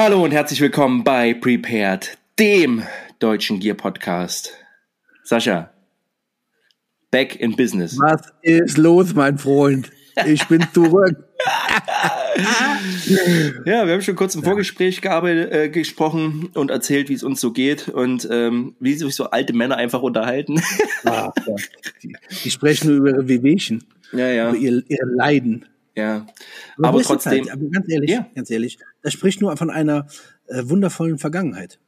Hallo und herzlich willkommen bei Prepared, dem deutschen Gear Podcast. Sascha, back in business. Was ist los, mein Freund? Ich bin zurück. ja, wir haben schon kurz im Vorgespräch gearbeitet, äh, gesprochen und erzählt, wie es uns so geht und ähm, wie sich so alte Männer einfach unterhalten. Ah, die, die, sprechen nur über ihre Wehwehchen, ja, ja. über ihr, ihre Leiden. Ja, aber, aber trotzdem. Halt, aber ganz ehrlich, Ja. ganz ehrlich, das spricht nur von einer äh, wundervollen Vergangenheit.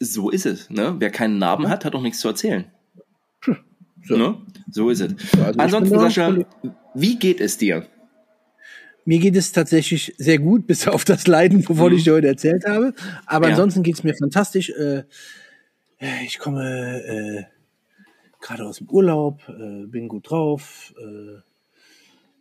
So ist es. Ne? Wer keinen Narben hat, hat auch nichts zu erzählen. So. Ne? So ist es. also Ansonsten, Sascha, wie geht es dir? Mir geht es tatsächlich sehr gut, bis auf das Leiden, wovon Mhm. ich dir heute erzählt habe. Aber Ja. ansonsten geht es mir fantastisch. Äh, ich komme äh, gerade aus dem Urlaub, äh, bin gut drauf. Äh,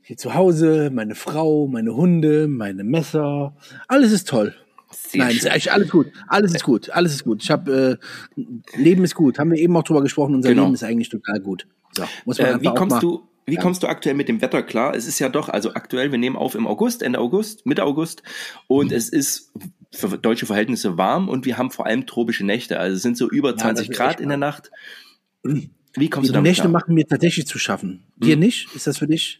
hier zu Hause, meine Frau, meine Hunde, meine Messer. Alles ist toll. Sehr Nein, ist alles gut. Alles ist gut. Alles ist gut. Ich habe äh, Leben ist gut. Haben wir eben auch drüber gesprochen. Unser Genau. Leben ist eigentlich total gut. So, muss man Äh, wie kommst du, wie kommst du aktuell mit dem Wetter klar? Es ist ja doch, also aktuell, wir nehmen auf im August, Ende August, Mitte August und Mhm. es ist für deutsche Verhältnisse warm und wir haben vor allem tropische Nächte. Also es sind so über das 20 ist Grad in der Nacht. Wie kommst du Die damit Nächte klar? machen mir tatsächlich zu schaffen. Dir nicht? Ist das für dich?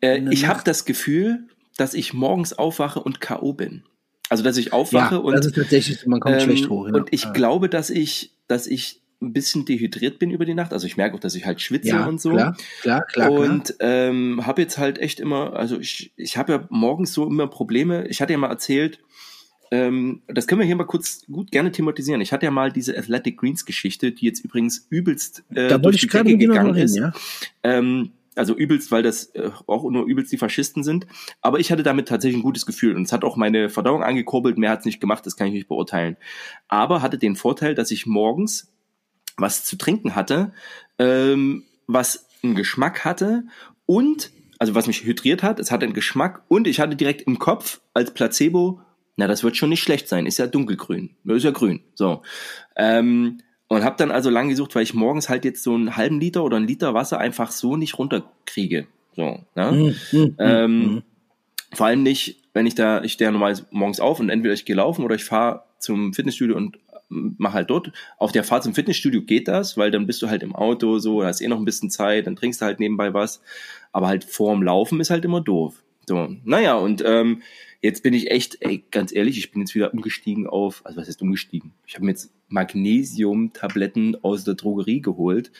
Äh, ich habe das Gefühl, dass ich morgens aufwache und K.O. bin. Also dass ich aufwache ja, und das ist tatsächlich, man kommt Ähm, schlecht hoch. Ja. Und ich Ja. glaube, dass ich, dass ich ein bisschen dehydriert bin über die Nacht. Also ich merke auch, dass ich halt schwitze ja, und so. Klar, klar, klar. und ähm, habe jetzt halt echt immer, also ich, ich habe ja morgens so immer Probleme. Ich hatte ja mal erzählt, ähm, das können wir hier mal kurz gut gerne thematisieren. Ich hatte ja mal diese Athletic Greens Geschichte, die jetzt übrigens übelst äh. Da durch die Decke gegangen reden, ist. ja. Ähm, also übelst, weil das äh, auch nur übelst die Faschisten sind. Aber ich hatte damit tatsächlich ein gutes Gefühl. Und es hat auch meine Verdauung angekurbelt. Mehr hat es nicht gemacht, das kann ich nicht beurteilen. Aber hatte den Vorteil, dass ich morgens was zu trinken hatte, ähm, was einen Geschmack hatte und, also was mich hydriert hat, es hatte einen Geschmack und ich hatte direkt im Kopf als Placebo, na, das wird schon nicht schlecht sein, ist ja dunkelgrün, ist ja grün, so. Ähm, und habe dann also lang gesucht, weil ich morgens halt jetzt so einen halben Liter oder einen Liter Wasser einfach so nicht runterkriege. So, ne? Mhm, Ähm. Vor allem nicht, wenn ich da, ich stehe normal morgens auf und entweder ich gehe laufen oder ich fahre zum Fitnessstudio und mache halt dort. Auf der Fahrt zum Fitnessstudio geht das, weil dann bist du halt im Auto so, hast eh noch ein bisschen Zeit, dann trinkst du halt nebenbei was. Aber halt vorm Laufen ist halt immer doof. So, naja, und ähm, jetzt bin ich echt, ey, ganz ehrlich, ich bin jetzt wieder umgestiegen auf, also was heißt umgestiegen? Ich habe mir jetzt Magnesium-Tabletten aus der Drogerie geholt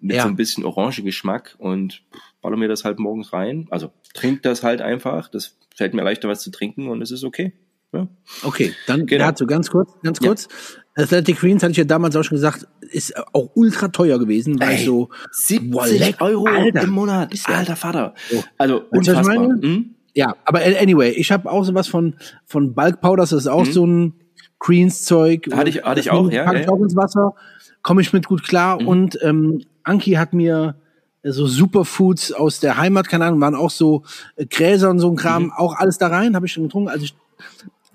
mit Ja. so ein bisschen Orange-Geschmack und baller mir das halt morgens rein. Also trink das halt einfach. Das fällt mir leichter, was zu trinken und es ist okay. Ja. Okay, dann Genau. dazu ganz kurz, ganz Ja. kurz. Athletic Greens hatte ich ja damals auch schon gesagt, ist auch ultra teuer gewesen, weil Ey, so 70 Boah, leck, Euro Alter. im Monat. Ist ja- Alter Vater. So. Also unfassbar. Hm? Ja, aber anyway, ich habe auch sowas von von Bulk Powders, das ist auch so ein Greens Zeug. Mhm. Hatte ich- hatte ich Das auch, ja, pack ja, ich ja. auch ins Wasser, komme ich mit gut klar Mhm. und ähm, Anki hat mir äh, so Superfoods aus der Heimat, keine Ahnung, waren auch so äh, Gräser und so ein Kram, Mhm. auch alles da rein, habe ich schon getrunken. Also ich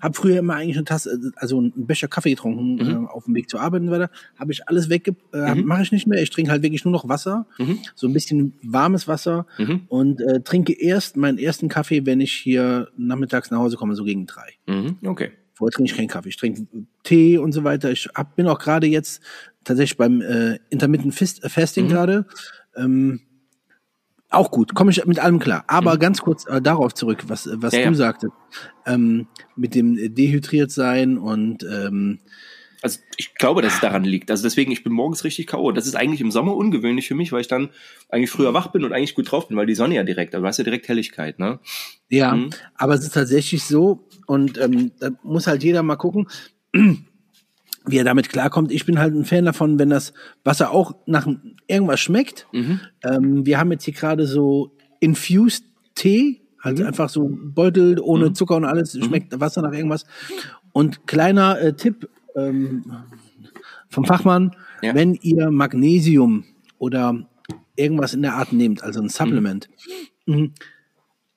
habe früher immer eigentlich eine Tasse, also einen Becher Kaffee getrunken Mhm. äh, auf dem Weg zur Arbeit und so weiter. Habe ich alles wegge, äh, mache ich nicht mehr. Ich trinke halt wirklich nur noch Wasser, Mhm. so ein bisschen warmes Wasser Mhm. und äh, trinke erst meinen ersten Kaffee, wenn ich hier nachmittags nach Hause komme, so gegen drei. Mhm. Okay. Vorher trinke ich keinen Kaffee. Ich trinke Tee und so weiter. Ich hab, bin auch gerade jetzt tatsächlich beim äh, Intermittent Fast, Fasting Mhm. gerade. Ähm, auch gut, komme ich mit allem klar. Aber ganz kurz äh, darauf zurück, was, was Mhm. Ja, du ja. sagtest. Ähm, mit dem dehydriert sein und ähm, Also ich glaube, dass es daran liegt. Also deswegen, ich bin morgens richtig K.O. Das ist eigentlich im Sommer ungewöhnlich für mich, weil ich dann eigentlich früher wach bin und eigentlich gut drauf bin, weil die Sonne ja direkt, also du hast ja direkt Helligkeit, ne? Ja, Mhm. aber es ist tatsächlich so und ähm, da muss halt jeder mal gucken, wie er damit klarkommt. Ich bin halt ein Fan davon, wenn das Wasser auch nach irgendwas schmeckt. Mhm. Ähm, wir haben jetzt hier gerade so Infused Tee, halt Mhm. einfach so Beutel ohne Zucker und alles, schmeckt Wasser nach irgendwas. Und kleiner äh, Tipp ähm, vom Fachmann, Ja. wenn ihr Magnesium oder irgendwas in der Art nehmt, also ein Supplement, mhm.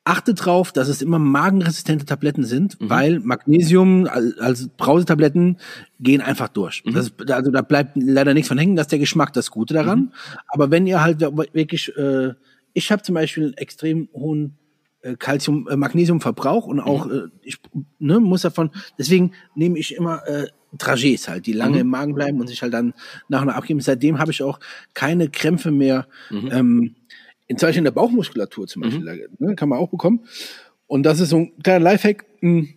Achtet drauf, dass es immer magenresistente Tabletten sind, weil Magnesium al- als Brausetabletten gehen einfach durch. Das, ist- also da bleibt leider nichts von hängen, das ist der Geschmack das Gute daran. Aber wenn ihr halt wirklich, äh, ich habe zum Beispiel einen extrem hohen äh, Calcium, äh, Magnesiumverbrauch und auch äh, ich ne, muss davon. Deswegen nehme ich immer äh, Trajets halt, die lange Mhm. im Magen bleiben und sich halt dann nach und nach abgeben. Seitdem habe ich auch keine Krämpfe mehr. Ähm, in in der Bauchmuskulatur zum Beispiel, da, ne, kann man auch bekommen. Und das ist so ein kleiner Lifehack. Mh,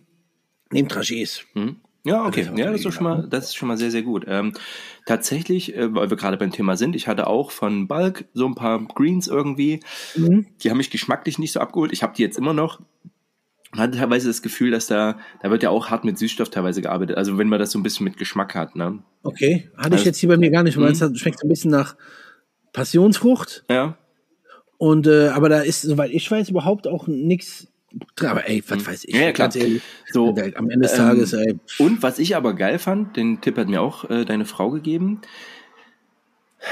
nehmt Trajets. Mhm. Ja, okay. Das Ja, das ist, schon mal, das ist schon mal sehr, sehr gut. Ähm, tatsächlich, äh, weil wir gerade beim Thema sind, ich hatte auch von Bulk so ein paar Greens irgendwie. Mhm. Die haben mich geschmacklich nicht so abgeholt. Ich habe die jetzt immer noch. Und hatte teilweise das Gefühl, dass da, da wird ja auch hart mit Süßstoff teilweise gearbeitet. Also wenn man das so ein bisschen mit Geschmack hat, ne? Okay, hatte ich Also- jetzt hier bei mir gar nicht, weil es hat- schmeckt so ein bisschen nach Passionsfrucht. Ja. Und äh, aber da ist, soweit ich weiß, überhaupt auch nichts drin. Aber ey, was weiß ich? Ja, klar. Ehrlich, So, am Ende des ähm, Tages, ey. Und was ich aber geil fand, den Tipp hat mir auch äh, deine Frau gegeben.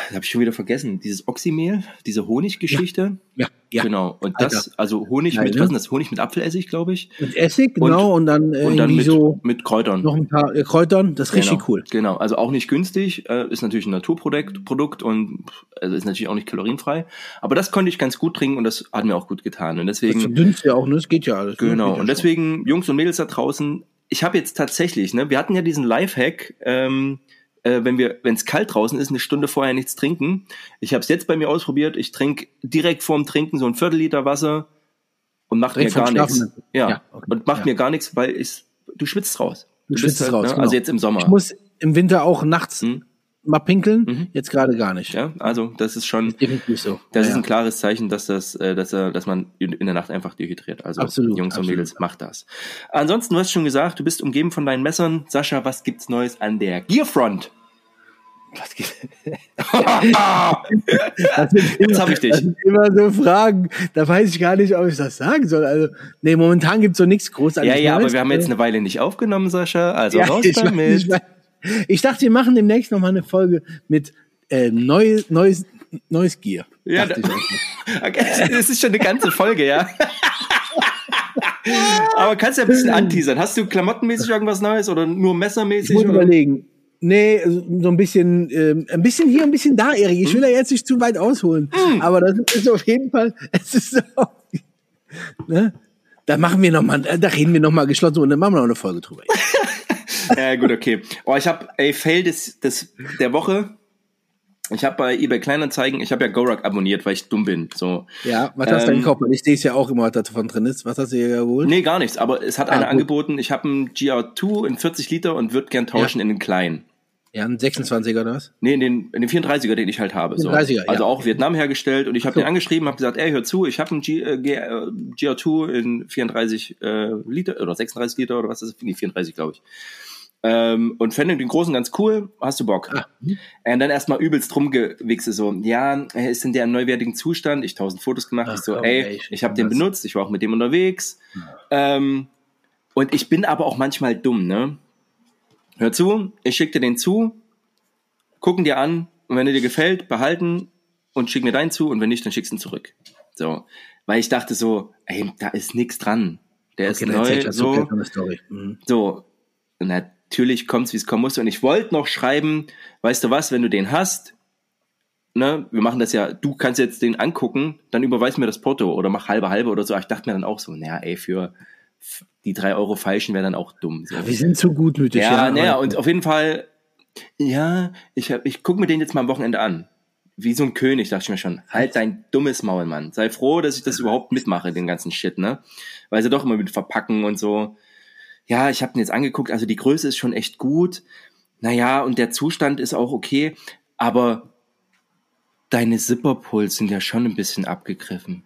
Habe ich schon wieder vergessen. Dieses Oxymehl, diese Honiggeschichte. Ja, ja. Genau. Und das, Alter. also Honig Geil, mit, ne? was ist denn das? Honig mit Apfelessig, glaube ich. Mit Essig, genau, und, dann äh, Und dann mit, so mit Kräutern. noch ein paar äh, Kräutern. Das ist richtig genau. cool. Genau. Also auch nicht günstig, äh, ist natürlich ein Naturprodukt Produkt und also ist natürlich auch nicht kalorienfrei. Aber das konnte ich ganz gut trinken und das hat mir auch gut getan. Und Das deswegen. verdünnst ja auch, ne? Das geht ja alles. ne? Genau. Und deswegen, Jungs und Mädels da draußen, ich habe jetzt tatsächlich, ne, wir hatten ja diesen Lifehack, ähm, äh, wenn wir, wenn es kalt draußen ist, eine Stunde vorher nichts trinken. Ich habe es jetzt bei mir ausprobiert. Ich trinke direkt vorm Trinken so ein Viertel Liter Wasser und macht Direkt mir gar nichts. Ja. Ja, okay. Und macht Ja. mir gar nichts, weil ich, du schwitzt raus. Du bist schwitzt halt, raus, Ne? genau. Also jetzt im Sommer. Ich muss im Winter auch nachts Hm? Mal pinkeln, Mhm. jetzt gerade gar nicht. ja, also das ist schon, Definitiv so. das Ja, ist ein klares Zeichen, dass das, äh, dass, dass man in der Nacht einfach dehydriert. Also Absolut, Jungs und absolut. Mädels, macht das. Ansonsten, du hast schon gesagt, du bist umgeben von deinen Messern. Sascha, was gibt's Neues an der Gearfront? Was geht? Jetzt habe ich Das dich. sind immer so Fragen, da weiß ich gar nicht, ob ich das sagen soll. Also, nee, momentan gibt's so nichts großartiges. Ja, ja, aber wir haben jetzt eine Weile nicht aufgenommen, Sascha. Also Ja, raus ich, weiß, ich, damit. weiß. Ich dachte, wir machen demnächst noch mal eine Folge mit äh, neues, neues, neues Gear. Ja, da- ich. Okay, das ist schon eine ganze Folge, ja. Aber kannst ja ein bisschen anteasern. Hast du klamottenmäßig irgendwas Neues oder nur Ich messermäßig? muss Oder? überlegen. Nee, so ein bisschen, ähm, ein bisschen hier, ein bisschen da, Erik. Hm? Ich will ja jetzt nicht zu weit ausholen. Aber das ist auf jeden Fall, es ist so, ne? Da machen wir noch mal, da reden wir noch mal geschlossen und dann machen wir noch eine Folge drüber. Ja, gut, okay. Oh, ich habe, ey, Fail des, des, der Woche. Ich habe bei eBay Kleinanzeigen, ich habe ja Gorak abonniert, weil ich dumm bin. So. Ja, was hast du denn Ähm, gekauft? Ich sehe es ja auch immer, was davon drin ist. Was hast du hier geholt? Nee, gar nichts, aber es hat Ah, einer gut. angeboten, ich habe einen GR2 in 40 Liter und würde gern tauschen in den kleinen. Ja, ein 26er oder was? Nee, in den, in den 34er, den ich halt habe. So. 34er, ja. Also auch Vietnam hergestellt und ich habe So. den angeschrieben, habe gesagt, ey, hör zu, ich habe einen G, äh, G, äh, GR2 in 34 äh, Liter oder 36 Liter oder was ist das? Nee, 34, glaube ich. Ähm, und fände den großen ganz cool, hast du Bock? Ah, Äh, Und dann erstmal übelst rumgewichse, so, ja, er ist in der im neuwertigen Zustand, ich tausend Fotos gemacht, Ach, ich so, komm, ey, ich- ich habe den benutzt, ich war auch mit dem unterwegs. Ähm, und ich bin aber auch manchmal dumm, ne? Hör zu, ich schick dir den zu, gucken dir an und wenn er dir gefällt, behalten und schick mir deinen zu und wenn nicht, dann schickst du ihn zurück. So, weil ich dachte so, ey, da ist nix dran. Der Okay, ist neu, so. Mhm. So, und natürlich kommt's, wie es kommen muss. Und ich wollte noch schreiben, weißt du was, wenn du den hast, ne, wir machen das ja, du kannst jetzt den angucken, dann überweis mir das Porto oder mach halbe halbe oder so. Aber ich dachte mir dann auch so, naja, ey, für die drei Euro falschen wäre dann auch dumm. So. Wir sind zu gutmütig. Ja, naja, aber- und auf jeden Fall, ja, ich, hab, ich gucke mir den jetzt mal am Wochenende an. Wie so ein König, dachte ich mir schon. Halt dein dummes Maul, Mann. Sei froh, dass ich das überhaupt mitmache, den ganzen Shit, ne? Weil sie doch immer mit verpacken und so. Ja, ich habe den jetzt angeguckt, also die Größe ist schon echt gut. Naja, und der Zustand ist auch okay, aber deine Zipperpuls sind ja schon ein bisschen abgegriffen.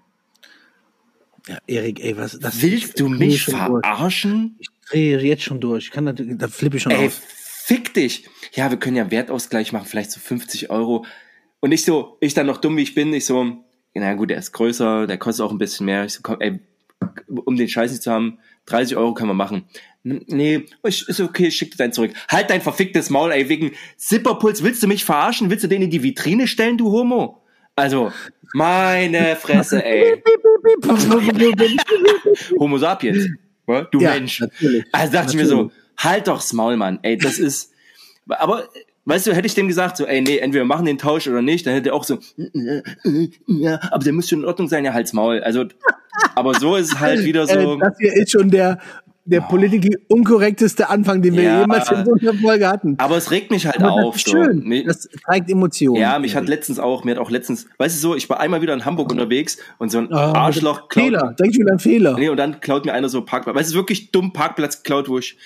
Ja, Erik, ey, was das Willst du ich dreh mich schon durch. verarschen? Ich drehe jetzt schon durch. Ich kann da, da flippe ich schon Ey, auf. fick dich. Ja, wir können ja Wertausgleich machen, vielleicht so 50 Euro. Und ich so, ich dann noch dumm wie ich bin, ich so, na gut, der ist größer, der kostet auch ein bisschen mehr. Ich so, komm, ey, um den Scheiß nicht zu haben, 30 Euro kann man machen. Nee, ist okay, ich schick dir deinen zurück. Halt dein verficktes Maul, ey, wegen Zipperpuls. Willst du mich verarschen? Willst du den in die Vitrine stellen, du Homo? Also, meine Fresse, ey. Homo sapiens. Du Ja, Mensch. natürlich. Also dachte ich mir so, halt doch's Maul, Mann. Ey, das ist. Aber weißt du, hätte ich dem gesagt, so, ey, nee, entweder wir machen den Tausch oder nicht, dann hätte er auch so, ja, aber der muss schon in Ordnung sein, ja, halt's Maul. Also, aber so ist es halt wieder so. Äh, das hier ist schon der, der politisch unkorrekteste Anfang, den wir Ja. jemals in so einer Folge hatten. Aber es regt mich halt Aber auf. das ist so. schön. Nee, Das zeigt Emotionen. ja, mich hat letztens auch, mir hat auch letztens, weißt du so, ich war einmal wieder in Hamburg unterwegs und so ein Ah, Arschloch klaut, Fehler. Denk wieder an Fehler. nee, und dann klaut mir einer so Parkplatz, weißt du, wirklich dumm Parkplatz geklaut, wo ich,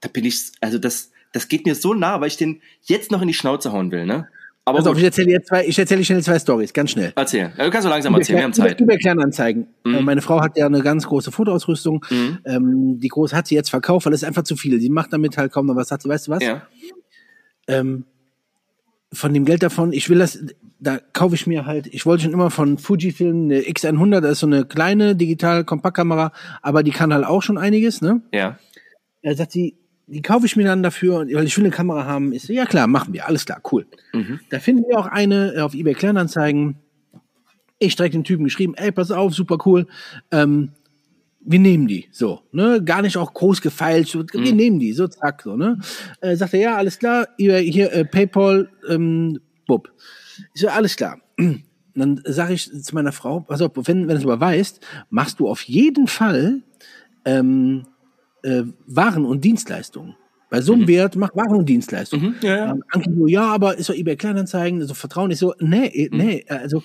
da bin ich, also das, das geht mir so nah, weil ich den jetzt noch in die Schnauze hauen will, ne? Aber gut, ich erzähle jetzt zwei, ich erzähle schnell zwei Stories, ganz schnell. erzähl. Ja, Du kannst so langsam erzählen, wir haben Zeit. Über Kleinanzeigen. Mhm. Äh, Meine Frau hat ja eine ganz große Fotoausrüstung. Mhm. Ähm, die große hat sie jetzt verkauft, weil es einfach zu viel. Sie macht damit halt kaum noch was. Hat sie, weißt du was? Ja. ähm, von dem Geld davon, ich will das, da kaufe ich mir halt, ich wollte schon immer von Fujifilm eine X100, das ist so eine kleine digital Kompaktkamera, aber die kann halt auch schon einiges, ne? Ja. Er sagt sie, die kaufe ich mir dann dafür, weil ich will eine Kamera haben. Ich so, ja klar, machen wir, alles klar, cool. Mhm. Da finden wir auch eine äh, auf eBay Kleinanzeigen. Ich direkt dem Typen geschrieben, ey, pass auf, super cool. Ähm, wir nehmen die, so, ne, gar nicht auch groß gefeilt, so, wir nehmen die, so, zack, so, ne. Äh, sagt er, ja, alles klar, hier, hier äh, Paypal, ähm, bub. Ich so, alles klar. Und dann sage ich zu meiner Frau, pass auf, wenn, wenn du es überweist, machst du auf jeden Fall ähm, äh, Waren und Dienstleistungen. Bei so einem Wert mach Waren und Dienstleistungen. Mhm, ja, ja. Ähm, Anke so, ja, aber ist doch eBay Kleinanzeigen, so Vertrauen. Ich so, nee, äh, nee, äh, also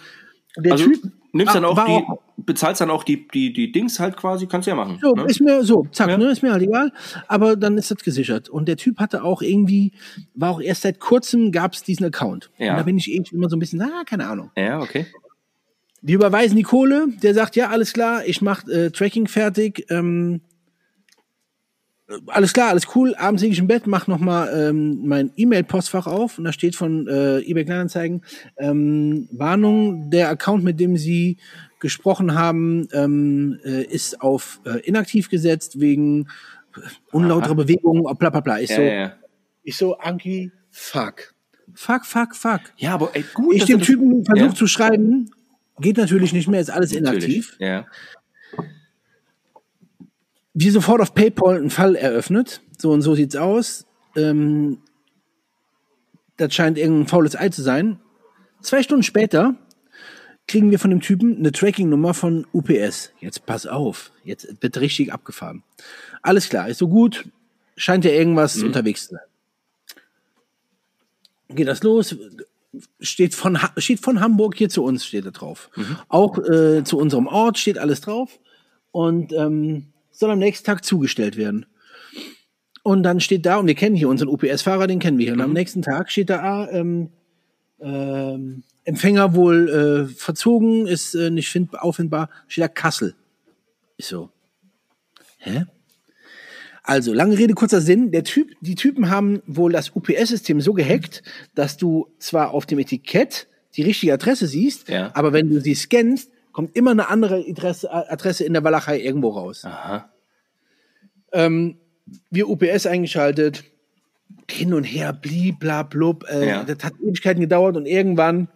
der Also Typ nimmst dann war- auch die, bezahlst dann auch die, die, die Dings halt quasi, kannst du ja machen. So, ne? ist mir so, zack, Ja. ne, ist mir halt egal. Aber dann ist das gesichert. Und der Typ hatte auch irgendwie, war auch erst seit kurzem gab's diesen Account. Ja. Und da bin ich eh immer so ein bisschen, ah, keine Ahnung. Ja, okay. Die überweisen die Kohle, der sagt, ja, alles klar, ich mach äh, Tracking fertig, ähm, äh, alles klar, alles cool. Abends liege ich im Bett, mach noch mal ähm, mein E-Mail-Postfach auf und da steht von äh, eBay Kleinanzeigen ähm, Warnung: Der Account, mit dem Sie gesprochen haben, ähm, äh, ist auf äh, inaktiv gesetzt wegen unlauterer Bewegungen, bla bla bla. Ich Ja, so, ja, ich so, Anki, fuck, fuck, fuck, fuck. ja, aber ey, gut. Ich dem Typen versucht Ja. zu schreiben, geht natürlich nicht mehr, ist alles inaktiv. Natürlich. Ja. Wir sofort auf PayPal einen Fall eröffnet. So und so sieht's aus. Ähm, das scheint irgendein faules Ei zu sein. Zwei Stunden später kriegen wir von dem Typen eine Tracking-Nummer von UPS. Jetzt pass auf, jetzt wird richtig abgefahren. Alles klar, ist so gut. Scheint ja irgendwas unterwegs zu sein. Geht das los? Steht von, Ha- steht von Hamburg hier zu uns, steht da drauf. Auch äh, zu unserem Ort steht alles drauf. Und ähm, soll am nächsten Tag zugestellt werden. Und dann steht da, und wir kennen hier unseren UPS-Fahrer, den kennen wir hier. Und am nächsten Tag steht da, ah, ähm, ähm, Empfänger wohl äh, verzogen, ist äh, nicht find, auffindbar, steht da Kassel. Ich so, hä? Also, lange Rede, kurzer Sinn. Der Typ, die Typen haben wohl das UPS-System so gehackt, dass du zwar auf dem Etikett die richtige Adresse siehst, Ja. aber wenn du sie scannst, kommt immer eine andere Adresse, Adresse in der Walachei irgendwo raus. Aha. Ähm, wir UPS eingeschaltet, hin und her, blieb, bla, blub. Äh, Ja. Das hat Ewigkeiten gedauert und irgendwann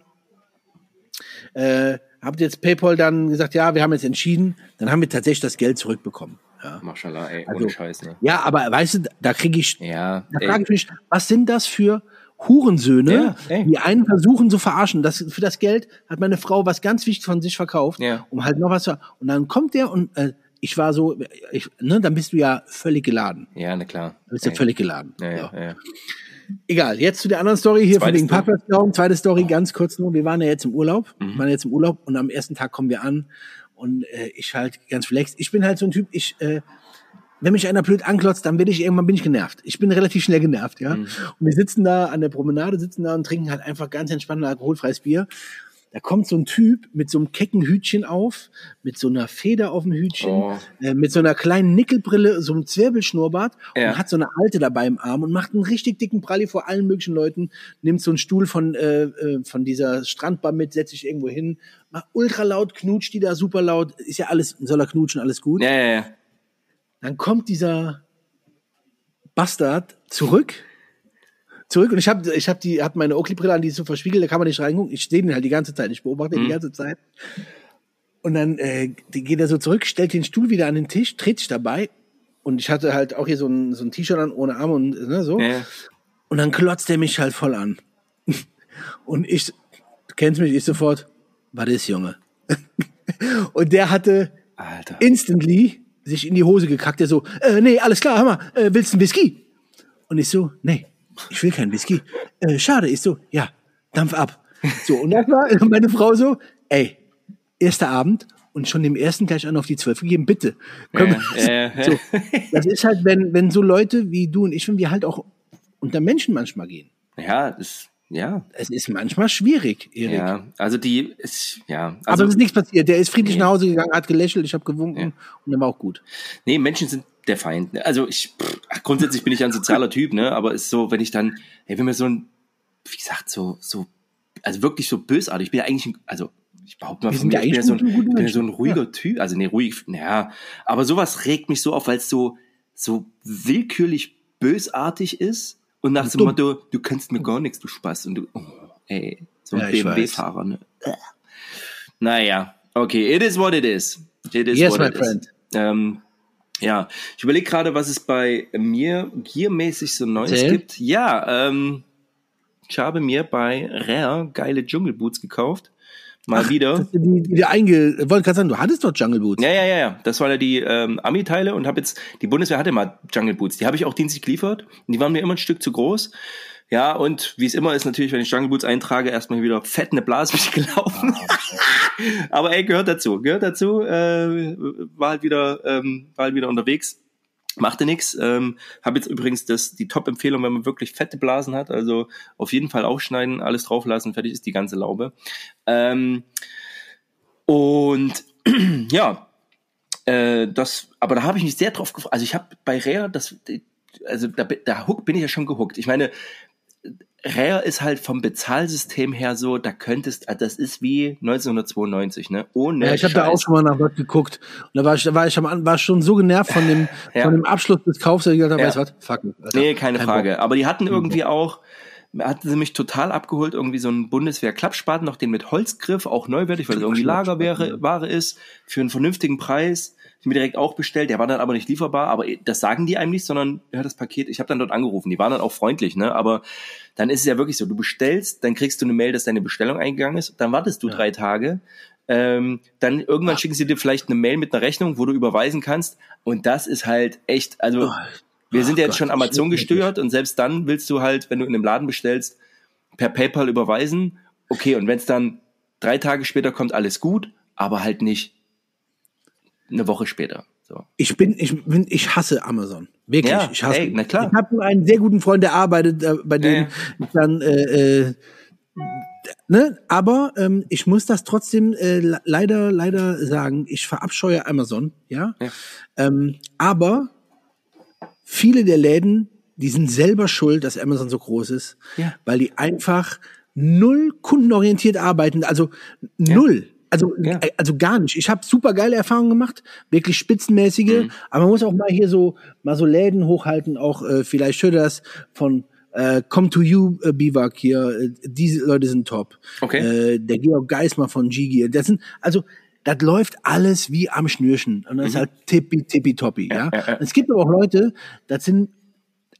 äh, habt jetzt PayPal dann gesagt, ja, wir haben jetzt entschieden, dann haben wir tatsächlich das Geld zurückbekommen. Ja, Maschallah, ey, Also- ohne Scheiß, ne? ja aber weißt du, da kriege ich, Ja, da frage ich mich, was sind das für Hurensöhne, Ja, die einen versuchen zu verarschen. Das, für das Geld hat meine Frau was ganz wichtig von sich verkauft, Ja. um halt noch was zu. Und dann kommt der und äh, ich war so, ich, ne, dann bist du ja völlig geladen. Ja, na klar. Du bist ja Ey. völlig geladen. Ja, ja, Ja. ja. Egal, jetzt zu der anderen Story hier Zweite von Story. Parkplatzglauben. Zweite Story, ganz kurz nur. Wir waren ja jetzt im Urlaub, Mhm. waren jetzt im Urlaub und am ersten Tag kommen wir an und äh, ich halt ganz relaxed. Ich bin halt so ein Typ, ich, äh, wenn mich einer blöd anklotzt, dann bin ich irgendwann bin ich genervt. Ich bin relativ schnell genervt, ja. Mhm. Und wir sitzen da an der Promenade, sitzen da und trinken halt einfach ganz entspannt ein alkoholfreies Bier. Da kommt so ein Typ mit so einem kecken Hütchen auf, mit so einer Feder auf dem Hütchen, Oh. äh, mit so einer kleinen Nickelbrille, so einem Zwirbelschnurrbart Ja. und hat so eine alte dabei im Arm und macht einen richtig dicken Pralli vor allen möglichen Leuten, nimmt so einen Stuhl von, äh, äh, von dieser Strandbar mit, setzt sich irgendwo hin, macht ultra laut, knutscht die da super laut, ist ja alles, soll er knutschen, alles gut. Ja, ja, ja. Dann kommt dieser Bastard zurück. Zurück und ich habe ich hab die hab meine Oakley-Brille an, die ist so verspiegelt, da kann man nicht reingucken. Ich sehe den halt die ganze Zeit, ich beobachte ihn die ganze Zeit. Und dann äh, geht er so zurück, stellt den Stuhl wieder an den Tisch, dreht sich dabei. Und ich hatte halt auch hier so ein, so ein T-Shirt an, ohne Arme und ne, so. ja. Und dann klotzt er mich halt voll an. Und ich, du kennst mich, ich sofort, was ist, Junge? und der hatte Alter. instantly sich in die Hose gekackt. Der so, äh, nee, alles klar, hör mal, äh, willst du einen Whisky? Und ich so, nee, ich will keinen Whisky. Äh, schade. Ich so, ja, Dampf ab. So, und das war meine Frau so, ey, erster Abend und schon dem ersten gleich an auf die zwölf gegeben, bitte. Wir- Äh, äh, so, das ist halt, wenn, wenn so Leute wie du und ich, wenn wir halt auch unter Menschen manchmal gehen. ja, das, ja, Es ist manchmal schwierig, Erik. ja. Also die ist, ja. Aber Also, es ist nichts passiert. Der ist friedlich Nee. nach Hause gegangen, hat gelächelt, ich habe gewunken und dann war auch gut. nee, Menschen sind der Feind. ne? Also ich, pff, grundsätzlich bin ich ein sozialer Typ, ne? Aber ist so, wenn ich dann, ey, wenn mir so ein, wie gesagt, so, so, also wirklich so bösartig. Ich bin ja eigentlich, ein, also ich behaupte mal von mir, ja ich bin ja so ein, bin ja so ein ruhiger Typ. Also nee, ruhig, naja. Aber sowas regt mich so auf, weil es so, so willkürlich bösartig ist und nach dem. Motto, du kannst mir gar nichts, du Spaß. Und du, oh, ey, so ein Ja, BMW-Fahrer, ne? Naja, okay, it is what it is. It is Yes, what my it friend. is. Ähm, ja, ich überlege gerade, was es bei mir giermäßig so Neues Erzähl. gibt. Ja, ähm, ich habe mir bei Rare geile Dschungelboots gekauft. Mal wieder. Das sind die, die dir einge... Wollte gerade sagen, du hattest doch Jungle Boots. Ja, ja, ja, ja. Das waren ja die ähm, Ami-Teile und habe jetzt, die Bundeswehr hatte mal Jungle Boots. Die habe ich auch dienstlich geliefert. Und die waren mir immer ein Stück zu groß. Ja, und wie es immer ist, natürlich, wenn ich Jungle Boots eintrage, erstmal wieder fett eine Blase gelaufen. Aber ey, gehört dazu. Gehört dazu. Äh, war halt wieder, ähm, war halt wieder unterwegs. Machte nix. Ähm, habe jetzt übrigens das, die Top-Empfehlung, wenn man wirklich fette Blasen hat. Also auf jeden Fall aufschneiden, alles drauflassen, fertig ist die ganze Laube. Ähm, und ja, äh, das, aber da habe ich mich sehr drauf gefreut. Also ich habe bei Rare, das, also da, da hook, bin ich ja schon gehuckt. Ich meine, Rare ist halt vom Bezahlsystem her so, da könntest, ah, das ist wie 1992, ne? Ohne Ja, ich habe da auch schon mal nach was geguckt. Und da war ich, da war ich am war schon so genervt von dem, Ja. von dem Abschluss des Kaufs, dass ich gesagt habe, Ja. weißt du was, fuck. Alter. Nee, keine Kein Frage. Bock. Aber die hatten irgendwie auch, hatten sie mich total abgeholt, irgendwie so einen Bundeswehr-Klappspaten, noch den mit Holzgriff, auch neuwertig, weil das irgendwie Lagerware Ware ist, für einen vernünftigen Preis. Ich mir direkt auch bestellt, der war dann aber nicht lieferbar, aber das sagen die einem nicht, sondern ja, das Paket, ich habe dann dort angerufen, die waren dann auch freundlich, ne? Aber dann ist es ja wirklich so, du bestellst, dann kriegst du eine Mail, dass deine Bestellung eingegangen ist, dann wartest du drei Tage, ähm, dann irgendwann schicken sie dir vielleicht eine Mail mit einer Rechnung, wo du überweisen kannst und das ist halt echt, also wir sind ja Ach jetzt schon Gott, Amazon schrecklich. gesteuert und selbst dann willst du halt, wenn du in einem Laden bestellst, per PayPal überweisen. Okay, und wenn es dann drei Tage später kommt, alles gut, aber halt nicht eine Woche später. So. Ich bin, ich bin, ich hasse Amazon. Wirklich, Ja, ich hasse. ey, na klar. Ich habe einen sehr guten Freund, der arbeitet, äh, bei dem Ja, ich dann, äh, äh, ne, aber ähm, ich muss das trotzdem äh, le- leider, leider sagen. Ich verabscheue Amazon, ja. Ja. Ähm, aber viele der Läden, die sind selber schuld, dass Amazon so groß ist, Ja. weil die einfach null kundenorientiert arbeiten, also null. Also, Ja. äh, also gar nicht. Ich habe super geile Erfahrungen gemacht, wirklich spitzenmäßige, Mhm. aber man muss auch mal hier so mal so Läden hochhalten, auch äh, vielleicht hört ihr das von äh, Come to You äh, Biwak hier, äh, diese Leute sind top. Okay. Äh, der Georg Geismar von Gigi, das sind also das läuft alles wie am Schnürchen und das ist halt tippi tippi toppi, ja. Mhm. ja, ja. Es gibt aber auch Leute, das sind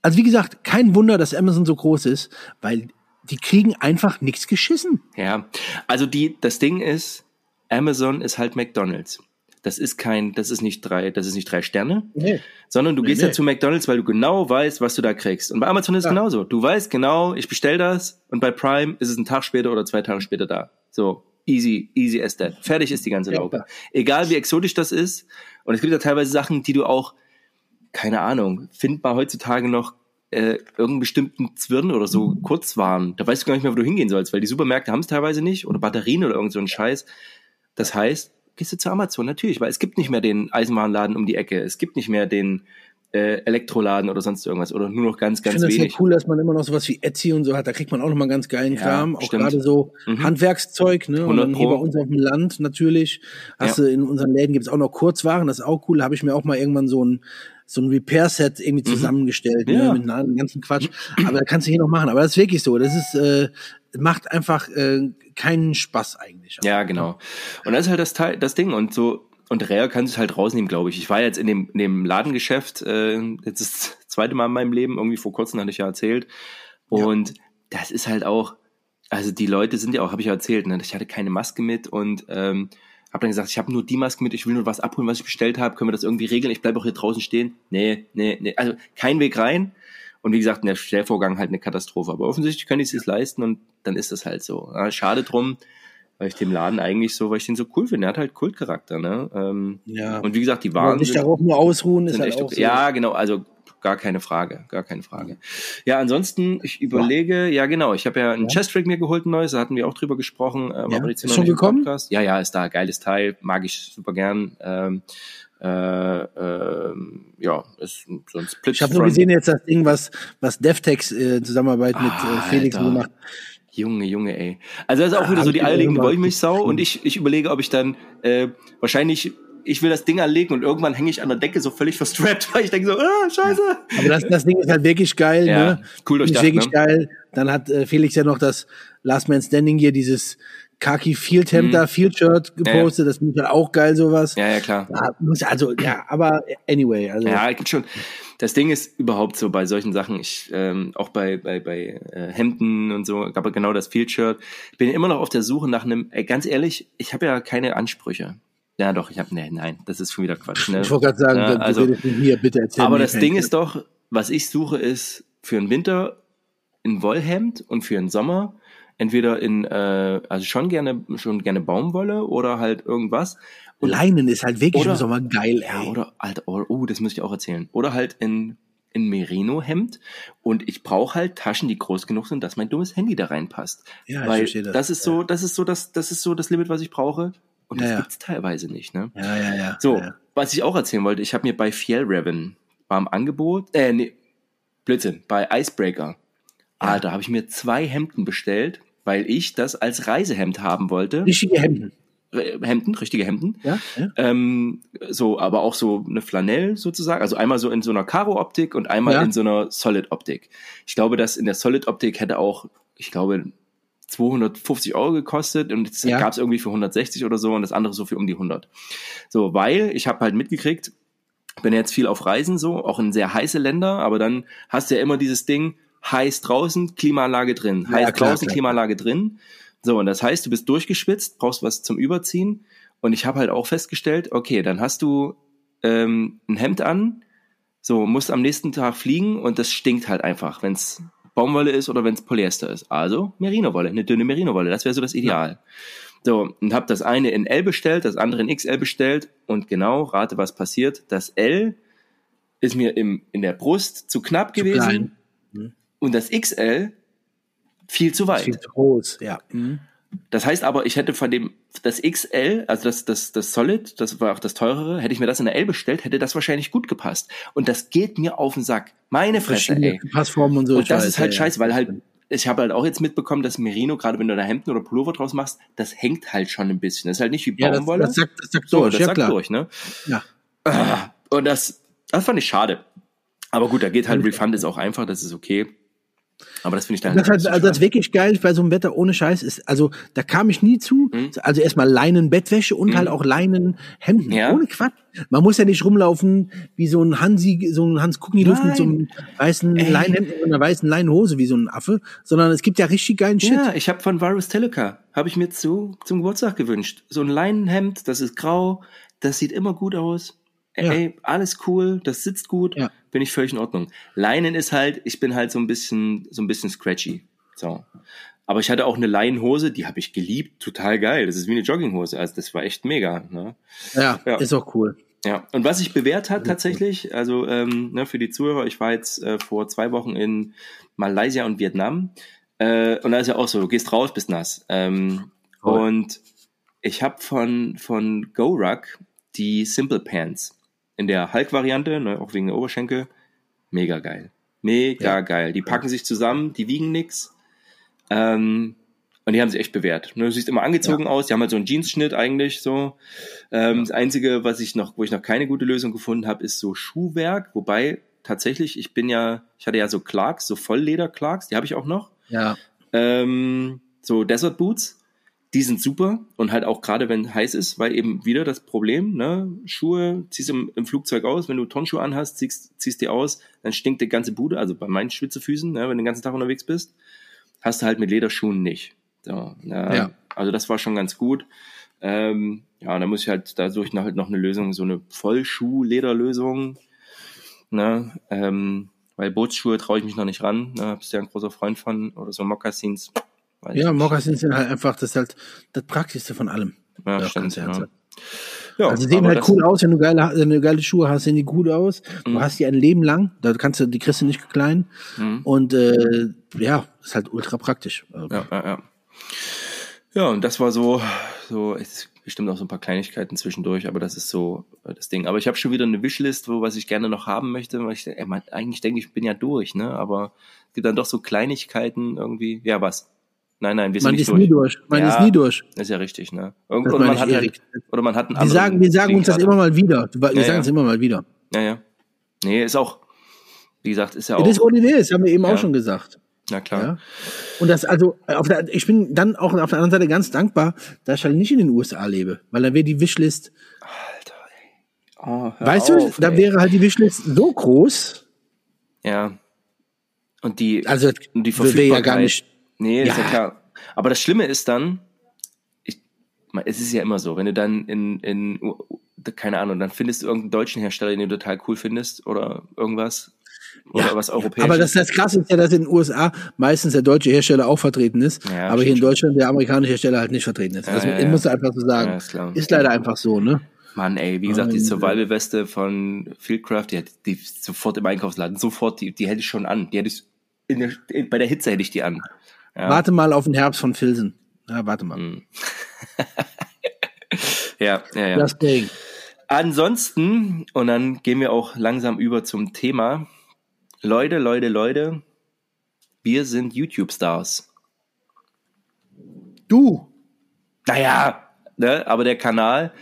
also wie gesagt, kein Wunder, dass Amazon so groß ist, weil die kriegen einfach nichts geschissen. Ja, also die, das Ding ist, Amazon ist halt McDonald's. Das ist kein, das ist nicht drei, das ist nicht drei Sterne, Nee. sondern du Nee, gehst ja nee. zu McDonald's, weil du genau weißt, was du da kriegst. Und bei Amazon ist es Ja. genauso. Du weißt genau, ich bestell das und bei Prime ist es ein Tag später oder zwei Tage später da. So, easy, easy as that. Fertig ist die ganze Ja, Laube. klar. Egal wie exotisch das ist. Und es gibt ja teilweise Sachen, die du auch, keine Ahnung, findbar heutzutage noch äh, irgendeinen bestimmten Zwirn oder so Mhm. Kurzwaren. Da weißt du gar nicht mehr, wo du hingehen sollst, weil die Supermärkte haben es teilweise nicht oder Batterien oder irgend so ein Scheiß. Das heißt, gehst du zu Amazon, natürlich, weil es gibt nicht mehr den Eisenbahnladen um die Ecke, es gibt nicht mehr den äh, Elektroladen oder sonst irgendwas oder nur noch ganz, Ich ganz finde das sehr wenig. cool, dass man immer noch sowas wie Etsy und so hat. Da kriegt man auch noch mal ganz geilen Ja, Kram. Auch gerade so Mhm. Handwerkszeug. Ne? Und 100 dann hier bei uns auf dem Land natürlich. Hast Ja. du in unseren Läden gibt's auch noch Kurzwaren. Das ist auch cool. Da habe ich mir auch mal irgendwann so ein so ein Repair-Set irgendwie zusammengestellt Mhm. Ja. ne? mit einem ganzen Quatsch. Aber da kannst du hier noch machen. Aber das ist wirklich so. Das ist äh, macht einfach äh, keinen Spaß eigentlich. Ja, genau. Und das ist halt das, Teil, das Ding. Und so, und Rare kann es halt rausnehmen, glaube ich. Ich war jetzt in dem, in dem Ladengeschäft, äh, jetzt ist das zweite Mal in meinem Leben, irgendwie vor kurzem hatte ich ja erzählt. Und das ist halt auch, also die Leute sind ja auch, habe ich ja erzählt, ne? ich hatte keine Maske mit und ähm, Hab dann gesagt, ich habe nur die Maske mit, ich will nur was abholen, was ich bestellt habe, können wir das irgendwie regeln? Ich bleibe auch hier draußen stehen. Nee, nee, nee. Also kein Weg rein. Und wie gesagt, der Stellvorgang halt eine Katastrophe. Aber offensichtlich können die es sich leisten und dann ist das halt so. Schade drum, weil ich dem Laden eigentlich so, weil ich den so cool finde. Er hat halt Kultcharakter, ne? Ähm, Ja. Und wie gesagt, die Waren sind, darauf nur ausruhen, ist halt echt auch okay. so. Ja, genau, also gar keine Frage, gar keine Frage. Ja, ansonsten, ich überlege, ja genau, ich habe ja ein Ja. Chest-Rig mir geholt, ein neues, da hatten wir auch drüber gesprochen. Ähm, Ja. aber jetzt Ist schon gekommen? Podcast. Ja, ja, ist da, geiles Teil, mag ich super gern. Ähm, äh, ähm, ja, ist so ein Split. Ich habe nur gesehen jetzt das Ding, was, was DevTex äh, in Zusammenarbeit mit Ah, äh, Felix Alter. gemacht. Junge, Junge, ey. Also das ist auch wieder so die ich eierlegende Wollmilchsau und ich, ich überlege, ob ich dann äh, wahrscheinlich, ich will das Ding anlegen und irgendwann hänge ich an der Decke so völlig verstrappt, weil ich denke so, ah, scheiße. Aber das, das Ding ist halt wirklich geil. Ja, ne? cool Ist durchdacht, wirklich ne? geil. Dann hat äh, Felix ja noch das Last Man Standing hier, dieses Khaki Field Hemd da, Field Shirt gepostet. Das finde ich halt auch geil, sowas. Mhm. Ja, ja, klar. Ja, muss- Also, ja, aber anyway, also. Ja, gibt schon. Das Ding ist überhaupt so bei solchen Sachen, ich ähm, auch bei bei bei äh, Hemden und so, aber genau das Field Shirt, bin immer noch auf der Suche nach einem. Ey, ganz ehrlich, ich habe ja keine Ansprüche. Ja, doch, ich habe nee, nein, das ist schon wieder Quatsch. Ne? Ich wollte gerade sagen, Ja, du also- mit mir, bitte erzähl Aber das Ding ist doch, was ich suche, ist für den Winter ein Wollhemd und für den Sommer entweder in, äh, also schon gerne, schon gerne Baumwolle oder halt irgendwas. Und Leinen ist halt wirklich Oder- im Sommer geil, ey. ja, oder halt, oh, oh, das muss ich auch erzählen. Oder halt in, in Merino-Hemd und ich brauche halt Taschen, die groß genug sind, dass mein dummes Handy da reinpasst. Ja, ich Weil verstehe das. das ist so, das ist so das, das ist so das Limit, was ich brauche. Und das Ja, ja. gibt's teilweise nicht, ne? ja, ja, ja. So, Ja. was ich auch erzählen wollte, ich habe mir bei Fjellraven beim Angebot, äh, nee, Blödsinn, bei Icebreaker, ah, da habe ich mir zwei Hemden bestellt, weil ich das als Reisehemd haben wollte. Richtige Hemden. Hemden, richtige Hemden. Ja, ja. Ähm, so, aber auch so eine Flanell sozusagen. Also einmal so in so einer Karo-Optik und einmal Ja. in so einer Solid-Optik. Ich glaube, dass in der Solid-Optik hätte auch, ich glaube, 250 Euro gekostet und es Ja. gab es irgendwie für 160 oder so und das andere so für um die 100. So, weil ich habe halt mitgekriegt, bin jetzt viel auf Reisen so, auch in sehr heiße Länder, aber dann hast du ja immer dieses Ding, heiß draußen, Klimaanlage drin, Ja, heiß klar, draußen, klar. Klimaanlage drin. So, und das heißt, du bist durchgeschwitzt, brauchst was zum Überziehen. Und ich habe halt auch festgestellt, okay, dann hast du ähm, ein Hemd an, so, musst am nächsten Tag fliegen und das stinkt halt einfach, wenn es Baumwolle ist oder wenn es Polyester ist. Also Merinowolle, eine dünne Merinowolle, das wäre so das Ideal. So, und habe das eine in L bestellt, das andere in XL bestellt und genau, rate, was passiert. Das L ist mir im, in der Brust zu knapp Zu gewesen. Mhm. und das XL viel zu weit. Viel zu groß, ja. Mhm. Das heißt aber, ich hätte von dem, das XL, also das, das, das Solid, das war auch das teurere, hätte ich mir das in der L bestellt, hätte das wahrscheinlich gut gepasst. Und das geht mir auf den Sack. Meine Fresse, ey. Passformen und so. Und das weiß, ist halt scheiße, weil halt, ich habe halt auch jetzt mitbekommen, dass Merino, gerade wenn du da Hemden oder Pullover draus machst, das hängt halt schon ein bisschen. Das ist halt nicht wie Ja, das, Baumwolle. das sagt, das sagt so, durch, das ja sagt klar. durch, ne? Ja. Ah, Und das, das fand ich schade. Aber gut, da geht halt. Refund ist auch einfach, das ist okay. Aber das finde ich dann Das, hat, also das wirklich geil bei so einem Wetter ohne Scheiß ist, also da kam ich nie zu. Mhm. Also erstmal Leinen-Bettwäsche und halt auch Leinen-Hemden. Ja. Ohne Quatsch. Man muss ja nicht rumlaufen wie so ein Hansi, so ein Hans Kuckenluft mit so einem weißen Ey. Leinenhemd und einer weißen Leinenhose wie so ein Affe, sondern es gibt ja richtig geilen Shit. Ja, ich habe von Varus Teleca, habe ich mir zu, zum Geburtstag gewünscht. So ein Leinenhemd, das ist grau, das sieht immer gut aus. Ja. Ey, alles cool, das sitzt gut, Ja. Bin ich völlig in Ordnung. Leinen ist halt, ich bin halt so ein bisschen, so ein bisschen scratchy. So. Aber ich hatte auch eine Leinenhose, die habe ich geliebt, total geil. Das ist wie eine Jogginghose, also das war echt mega. Ne? Ja, Ja. ist auch cool. Ja, und was sich bewährt hat tatsächlich, also ähm, ne, für die Zuhörer, ich war jetzt äh, vor zwei Wochen in Malaysia und Vietnam äh, und da ist ja auch so, du gehst raus, bist nass. Ähm, Voll. und ich habe von von GoRuck die Simple Pants in der Hulk-Variante, ne, auch wegen der Oberschenkel, mega geil, mega Ja. geil. Die packen sich zusammen, die wiegen nix. Ähm, und die haben sich echt bewährt. Ne, Du siehst immer angezogen aus, die haben halt so einen Jeansschnitt eigentlich so. Ähm, Das Einzige, was ich noch, wo ich noch keine gute Lösung gefunden habe, ist so Schuhwerk. Wobei tatsächlich, ich bin ja, ich hatte ja so Clarks, so Vollleder-Clarks, die habe ich auch noch. Ja. Ähm, so Desert Boots, die sind super und halt auch gerade wenn heiß ist, weil eben wieder das Problem, ne, Schuhe ziehst du im, im Flugzeug aus, wenn du Tonschuhe anhast, ziehst, ziehst die aus, dann stinkt die ganze Bude, also bei meinen Schwitzefüßen, ne, wenn du den ganzen Tag unterwegs bist, hast du halt mit Lederschuhen nicht. So, ne, Ja. Also das war schon ganz gut. Ähm, ja, dann muss ich halt, da suche ich halt noch eine Lösung, so eine Vollschuh-Lederlösung. Ne? Ähm, weil Bootsschuhe traue ich mich noch nicht ran. Ne? Bist ja ein großer Freund von. Oder so Mokassins. Ja, Mokassins sind halt einfach das halt das Praktischste von allem. Ja, Ja, stimmt. ganz Ja. Ja, Also die sehen halt cool aus, wenn du geile, wenn du geile Schuhe hast, sehen die gut aus. Du Mhm. hast die ein Leben lang, da kannst du, die kriegst du nicht klein. Mhm. Und äh, ja, ist halt ultra praktisch. Also, Ja, ja, ja. Ja, und das war so, so, es bestimmt auch so ein paar Kleinigkeiten zwischendurch, aber das ist so äh, das Ding. Aber ich habe schon wieder eine Wishlist, wo was ich gerne noch haben möchte, weil ich ey, man, eigentlich denke ich, bin ja durch, ne? Aber es gibt dann doch so Kleinigkeiten irgendwie. Ja, was? Nein, nein, wir sind Man nicht ist durch. nie durch. Man Ja. ist nie durch. Das ist ja richtig, ne? Irgend, Das oder, man meine hat ich, halt, oder man hat einen Wir anderen sagen, wir sagen uns das immer mal wieder. Wir Ja, sagen ja. es immer mal wieder. Ja, ja. Nee, ist auch, wie gesagt, ist ja auch, what it is, haben wir eben Ja. auch schon gesagt. na klar. Ja. Und das, also, auf der, ich bin dann auch auf der anderen Seite ganz dankbar, dass ich halt nicht in den USA lebe, weil dann wäre die Wishlist, Alter, ey. Oh, weißt auf, du, da wäre halt die Wishlist so groß, Ja. Und die, also, und die wäre ja gar Verfügbarkeit. nicht, Nee, ist ja klar. Aber das Schlimme ist dann, ich, es ist ja immer so, wenn du dann in, in, keine Ahnung, dann findest du irgendeinen deutschen Hersteller, den du total cool findest oder irgendwas. Oder Ja, was Europäisches. aber das, das Krasse ist ja, dass in den USA meistens der deutsche Hersteller auch vertreten ist, Ja, aber hier in Deutschland der amerikanische Hersteller halt nicht vertreten ist. Ja, das ja, muss man einfach so sagen. Ist. Ist leider einfach so, ne? Mann, ey, wie gesagt, die Ähm, Survival-Weste von Fieldcraft, die, hätte- die sofort im Einkaufsladen, sofort, die, die hätte ich schon an. Die hätte ich, in der, in, bei der Hitze hätte ich die an. Ja. Warte mal auf den Herbst von Filsen. Ja, warte mal. Mhm. Ja, ja, ja. Das Ding. Ansonsten, und dann gehen wir auch langsam über zum Thema. Leute, Leute, Leute, wir sind YouTube-Stars. Du, Naja, ne, aber der Kanal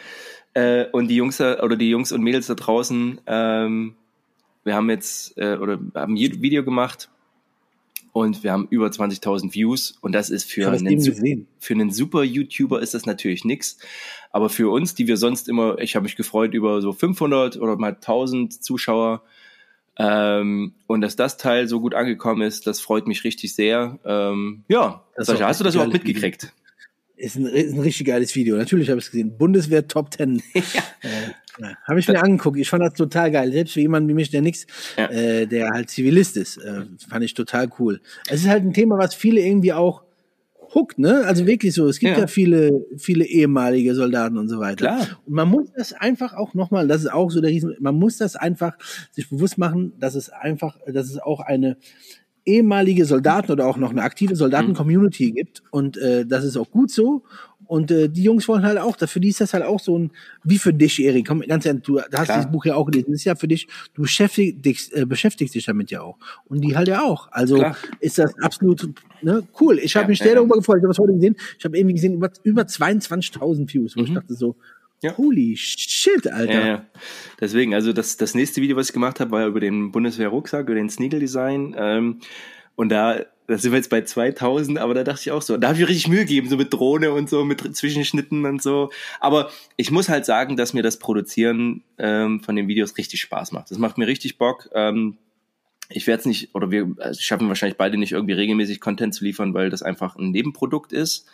äh, und die Jungs oder die Jungs und Mädels da draußen, ähm, wir haben jetzt äh, oder haben ein Video gemacht und wir haben über 20.000 Views. Und das ist für einen, für einen super YouTuber ist das natürlich nix, aber für uns, die wir sonst immer, ich habe mich gefreut über so 500 oder mal 1000 Zuschauer. Ähm, und dass das Teil so gut angekommen ist, das freut mich richtig sehr. Ähm, ja, Das Sascha, hast du das überhaupt mitgekriegt? Ist ein, ist ein richtig geiles Video. Natürlich habe ich es gesehen. Bundeswehr Top 10. Äh, ja. Habe ich mir angeguckt. Ich fand das total geil. Selbst für jemanden wie mich, der nix, Ja. äh, der halt Zivilist ist, äh, fand ich total cool. Es ist halt ein Thema, was viele irgendwie auch huckt, ne? Also wirklich so. Es gibt ja, Ja. viele, viele ehemalige Soldaten und so weiter. Klar. Und man muss das einfach auch nochmal, das ist auch so der Riesen, man muss das einfach sich bewusst machen, dass es einfach, dass es auch eine ehemalige Soldaten oder auch noch eine aktive Soldaten-Community gibt. Und äh, das ist auch gut so. Und äh, die Jungs wollen halt auch, für die ist das halt auch so ein, wie für dich, Erik, komm, ganz ehrlich, du hast Klar. dieses Buch ja auch gelesen, das ist ja für dich, du beschäftigst dich, äh, beschäftigst dich damit ja auch. Und die halt ja auch. Also Klar. ist das absolut ne, cool. Ich habe Ja, mich sehr ja. darüber gefreut, ich habe es heute gesehen. Ich habe irgendwie gesehen, über, über 22.000 Views, wo ich dachte so, Mhm. Ja. holy shit, Alter. Ja, ja. Deswegen, also das, das nächste Video, was ich gemacht habe, war ja über den Bundeswehr-Rucksack, über den Sneagle-Design. Ähm, und da, da sind wir jetzt bei 2000, aber da dachte ich auch so, da habe ich richtig Mühe gegeben, so mit Drohne und so, mit Zwischenschnitten und so. Aber ich muss halt sagen, dass mir das Produzieren ähm, von den Videos richtig Spaß macht. Das macht mir richtig Bock. Ähm, ich werde es nicht, oder wir also schaffen wahrscheinlich beide nicht irgendwie regelmäßig Content zu liefern, weil das einfach ein Nebenprodukt ist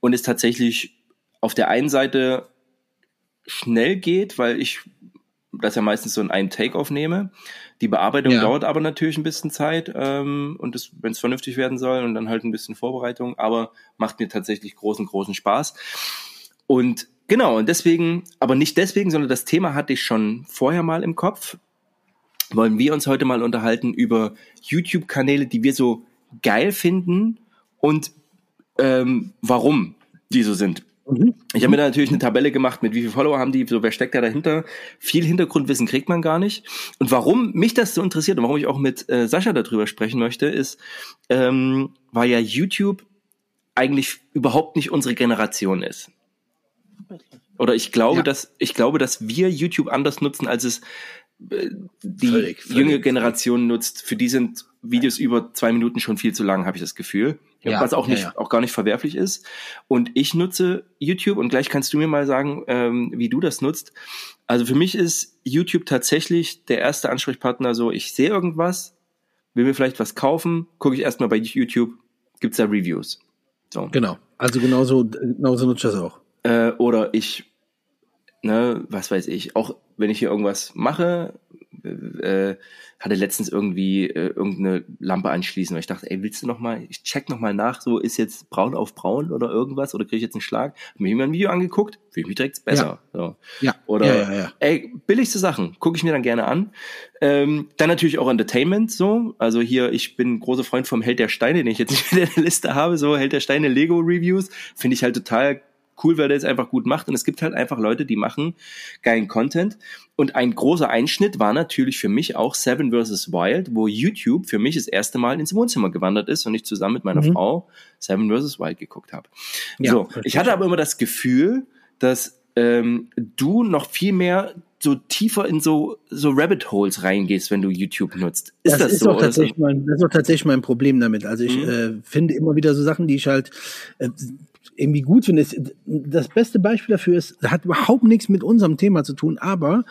und es tatsächlich auf der einen Seite schnell geht, weil ich das ja meistens so in einem Take aufnehme. Die Bearbeitung Ja. dauert aber natürlich ein bisschen Zeit ähm, und wenn es vernünftig werden soll und dann halt ein bisschen Vorbereitung, aber macht mir tatsächlich großen, großen Spaß. Und genau, und deswegen, aber nicht deswegen, sondern das Thema hatte ich schon vorher mal im Kopf. Wollen wir uns heute mal unterhalten über YouTube-Kanäle, die wir so geil finden und ähm, warum die so sind. Mhm. Ich habe mir da natürlich eine Tabelle gemacht, mit wie viele Follower haben die, so wer steckt da dahinter. Viel Hintergrundwissen kriegt man gar nicht. Und warum mich das so interessiert und warum ich auch mit äh, Sascha darüber sprechen möchte, ist, ähm, weil ja YouTube eigentlich überhaupt nicht unsere Generation ist. Oder ich glaube, Ja. dass ich glaube, dass wir YouTube anders nutzen, als es äh, die Völlig, völlig. junge Generation nutzt. Für die sind Videos über zwei Minuten schon viel zu lang, habe ich das Gefühl. Ja, was auch ja, nicht, ja. auch gar nicht verwerflich ist. Und ich nutze YouTube und gleich kannst du mir mal sagen, ähm, wie du das nutzt. Also für mich ist YouTube tatsächlich der erste Ansprechpartner. So, ich sehe irgendwas, will mir vielleicht was kaufen, gucke ich erstmal bei YouTube, gibt's da Reviews. So. Genau. Also genauso, genauso nutzt das auch. Äh, oder ich, ne, was weiß ich, auch wenn ich hier irgendwas mache, äh, hatte letztens irgendwie äh, irgendeine Lampe anschließen, weil ich dachte, ey, willst du noch mal, ich check noch mal nach, so ist jetzt braun auf braun oder irgendwas oder kriege ich jetzt einen Schlag? Hab mir ein Video angeguckt, fühle mich direkt besser. Ja. So. ja. Oder, ja, ja, ja. ey, billigste Sachen, gucke ich mir dann gerne an. Ähm, dann natürlich auch Entertainment, so. Also hier, ich bin großer Freund vom Held der Steine, den ich jetzt nicht in der Liste habe, so Held der Steine Lego Reviews, finde ich halt total cool, weil der es einfach gut macht. Und es gibt halt einfach Leute, die machen geilen Content. Und ein großer Einschnitt war natürlich für mich auch Seven vs. Wild, wo YouTube für mich das erste Mal ins Wohnzimmer gewandert ist und ich zusammen mit meiner mhm. Frau Seven vs. Wild geguckt habe. Ja, so, ich hatte aber immer das Gefühl, dass ähm, du noch viel mehr so tiefer in so, so Rabbit Holes reingehst, wenn du YouTube nutzt. Ist das, das ist so? Auch tatsächlich mein, das ist auch tatsächlich mein Problem damit. Also ich mhm. äh, finde immer wieder so Sachen, die ich halt äh, irgendwie gut finde. Das beste Beispiel dafür ist, hat überhaupt nichts mit unserem Thema zu tun, aber,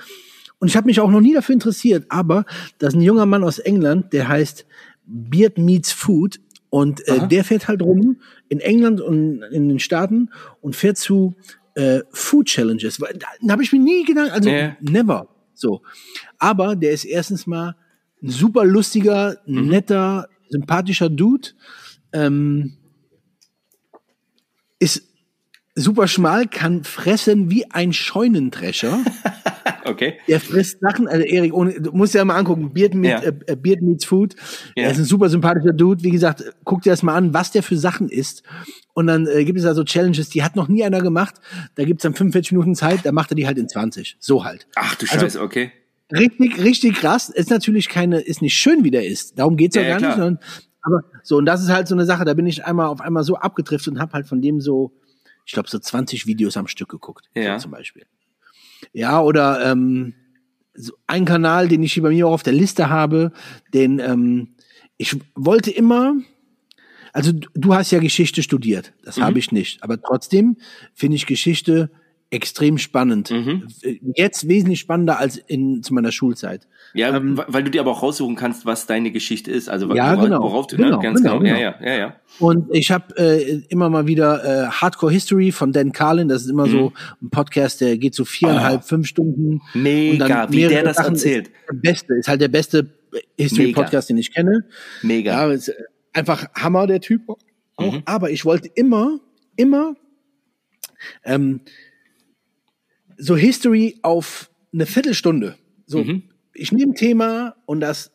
und ich habe mich auch noch nie dafür interessiert, aber das ist ein junger Mann aus England, der heißt Beard Meets Food und äh, der fährt halt rum in England und in den Staaten und fährt zu äh, Food Challenges. Da habe ich mir nie gedacht, also yeah. never so. Aber der ist erstens mal ein super lustiger, mhm. netter, sympathischer Dude. Ähm, ist super schmal, kann fressen wie ein Scheunendrescher. okay. Der frisst Sachen, also Erik, ohne, du musst dir mal angucken, Beard, meet, ja. äh, Beard Meets Food. Ja. Er ist ein super sympathischer Dude. Wie gesagt, guck dir das mal an, was der für Sachen isst. Und dann äh, gibt es da so Challenges, die hat noch nie einer gemacht. Da gibt's dann 45 Minuten Zeit, da macht er die halt in 20. So halt. Ach du also, Scheiße, okay. Richtig, richtig krass. Ist natürlich keine, ist nicht schön, wie der ist. Darum geht's ja, ja gar klar. nicht, sondern aber so, und das ist halt so eine Sache, da bin ich einmal auf einmal so abgedriftet und habe halt von dem so, ich glaube, so 20 Videos am Stück geguckt, ja. So zum Beispiel. Ja, oder ähm, so ein Kanal, den ich hier bei mir auch auf der Liste habe, den ähm, ich wollte immer, also du hast ja Geschichte studiert, das mhm. habe ich nicht, aber trotzdem finde ich Geschichte extrem spannend. Mhm. Jetzt wesentlich spannender als in zu meiner Schulzeit. Ja, ähm, weil du dir aber auch raussuchen kannst, was deine Geschichte ist. Also ja, worauf, genau, worauf du genau, ne? ganz genau, genau. Ja, ja, ja, ja. Und ich habe äh, immer mal wieder äh, Hardcore History von Dan Carlin. Das ist immer mhm. so ein Podcast, der geht so viereinhalb, oh. fünf Stunden. Mega, wie der das Sachen erzählt. Ist der beste, ist halt der beste History Podcast, den ich kenne. Mega. Ja, ist einfach Hammer der Typ. Auch. Mhm. Aber ich wollte immer, immer ähm, so History auf eine Viertelstunde. So, mhm. ich nehme ein Thema und das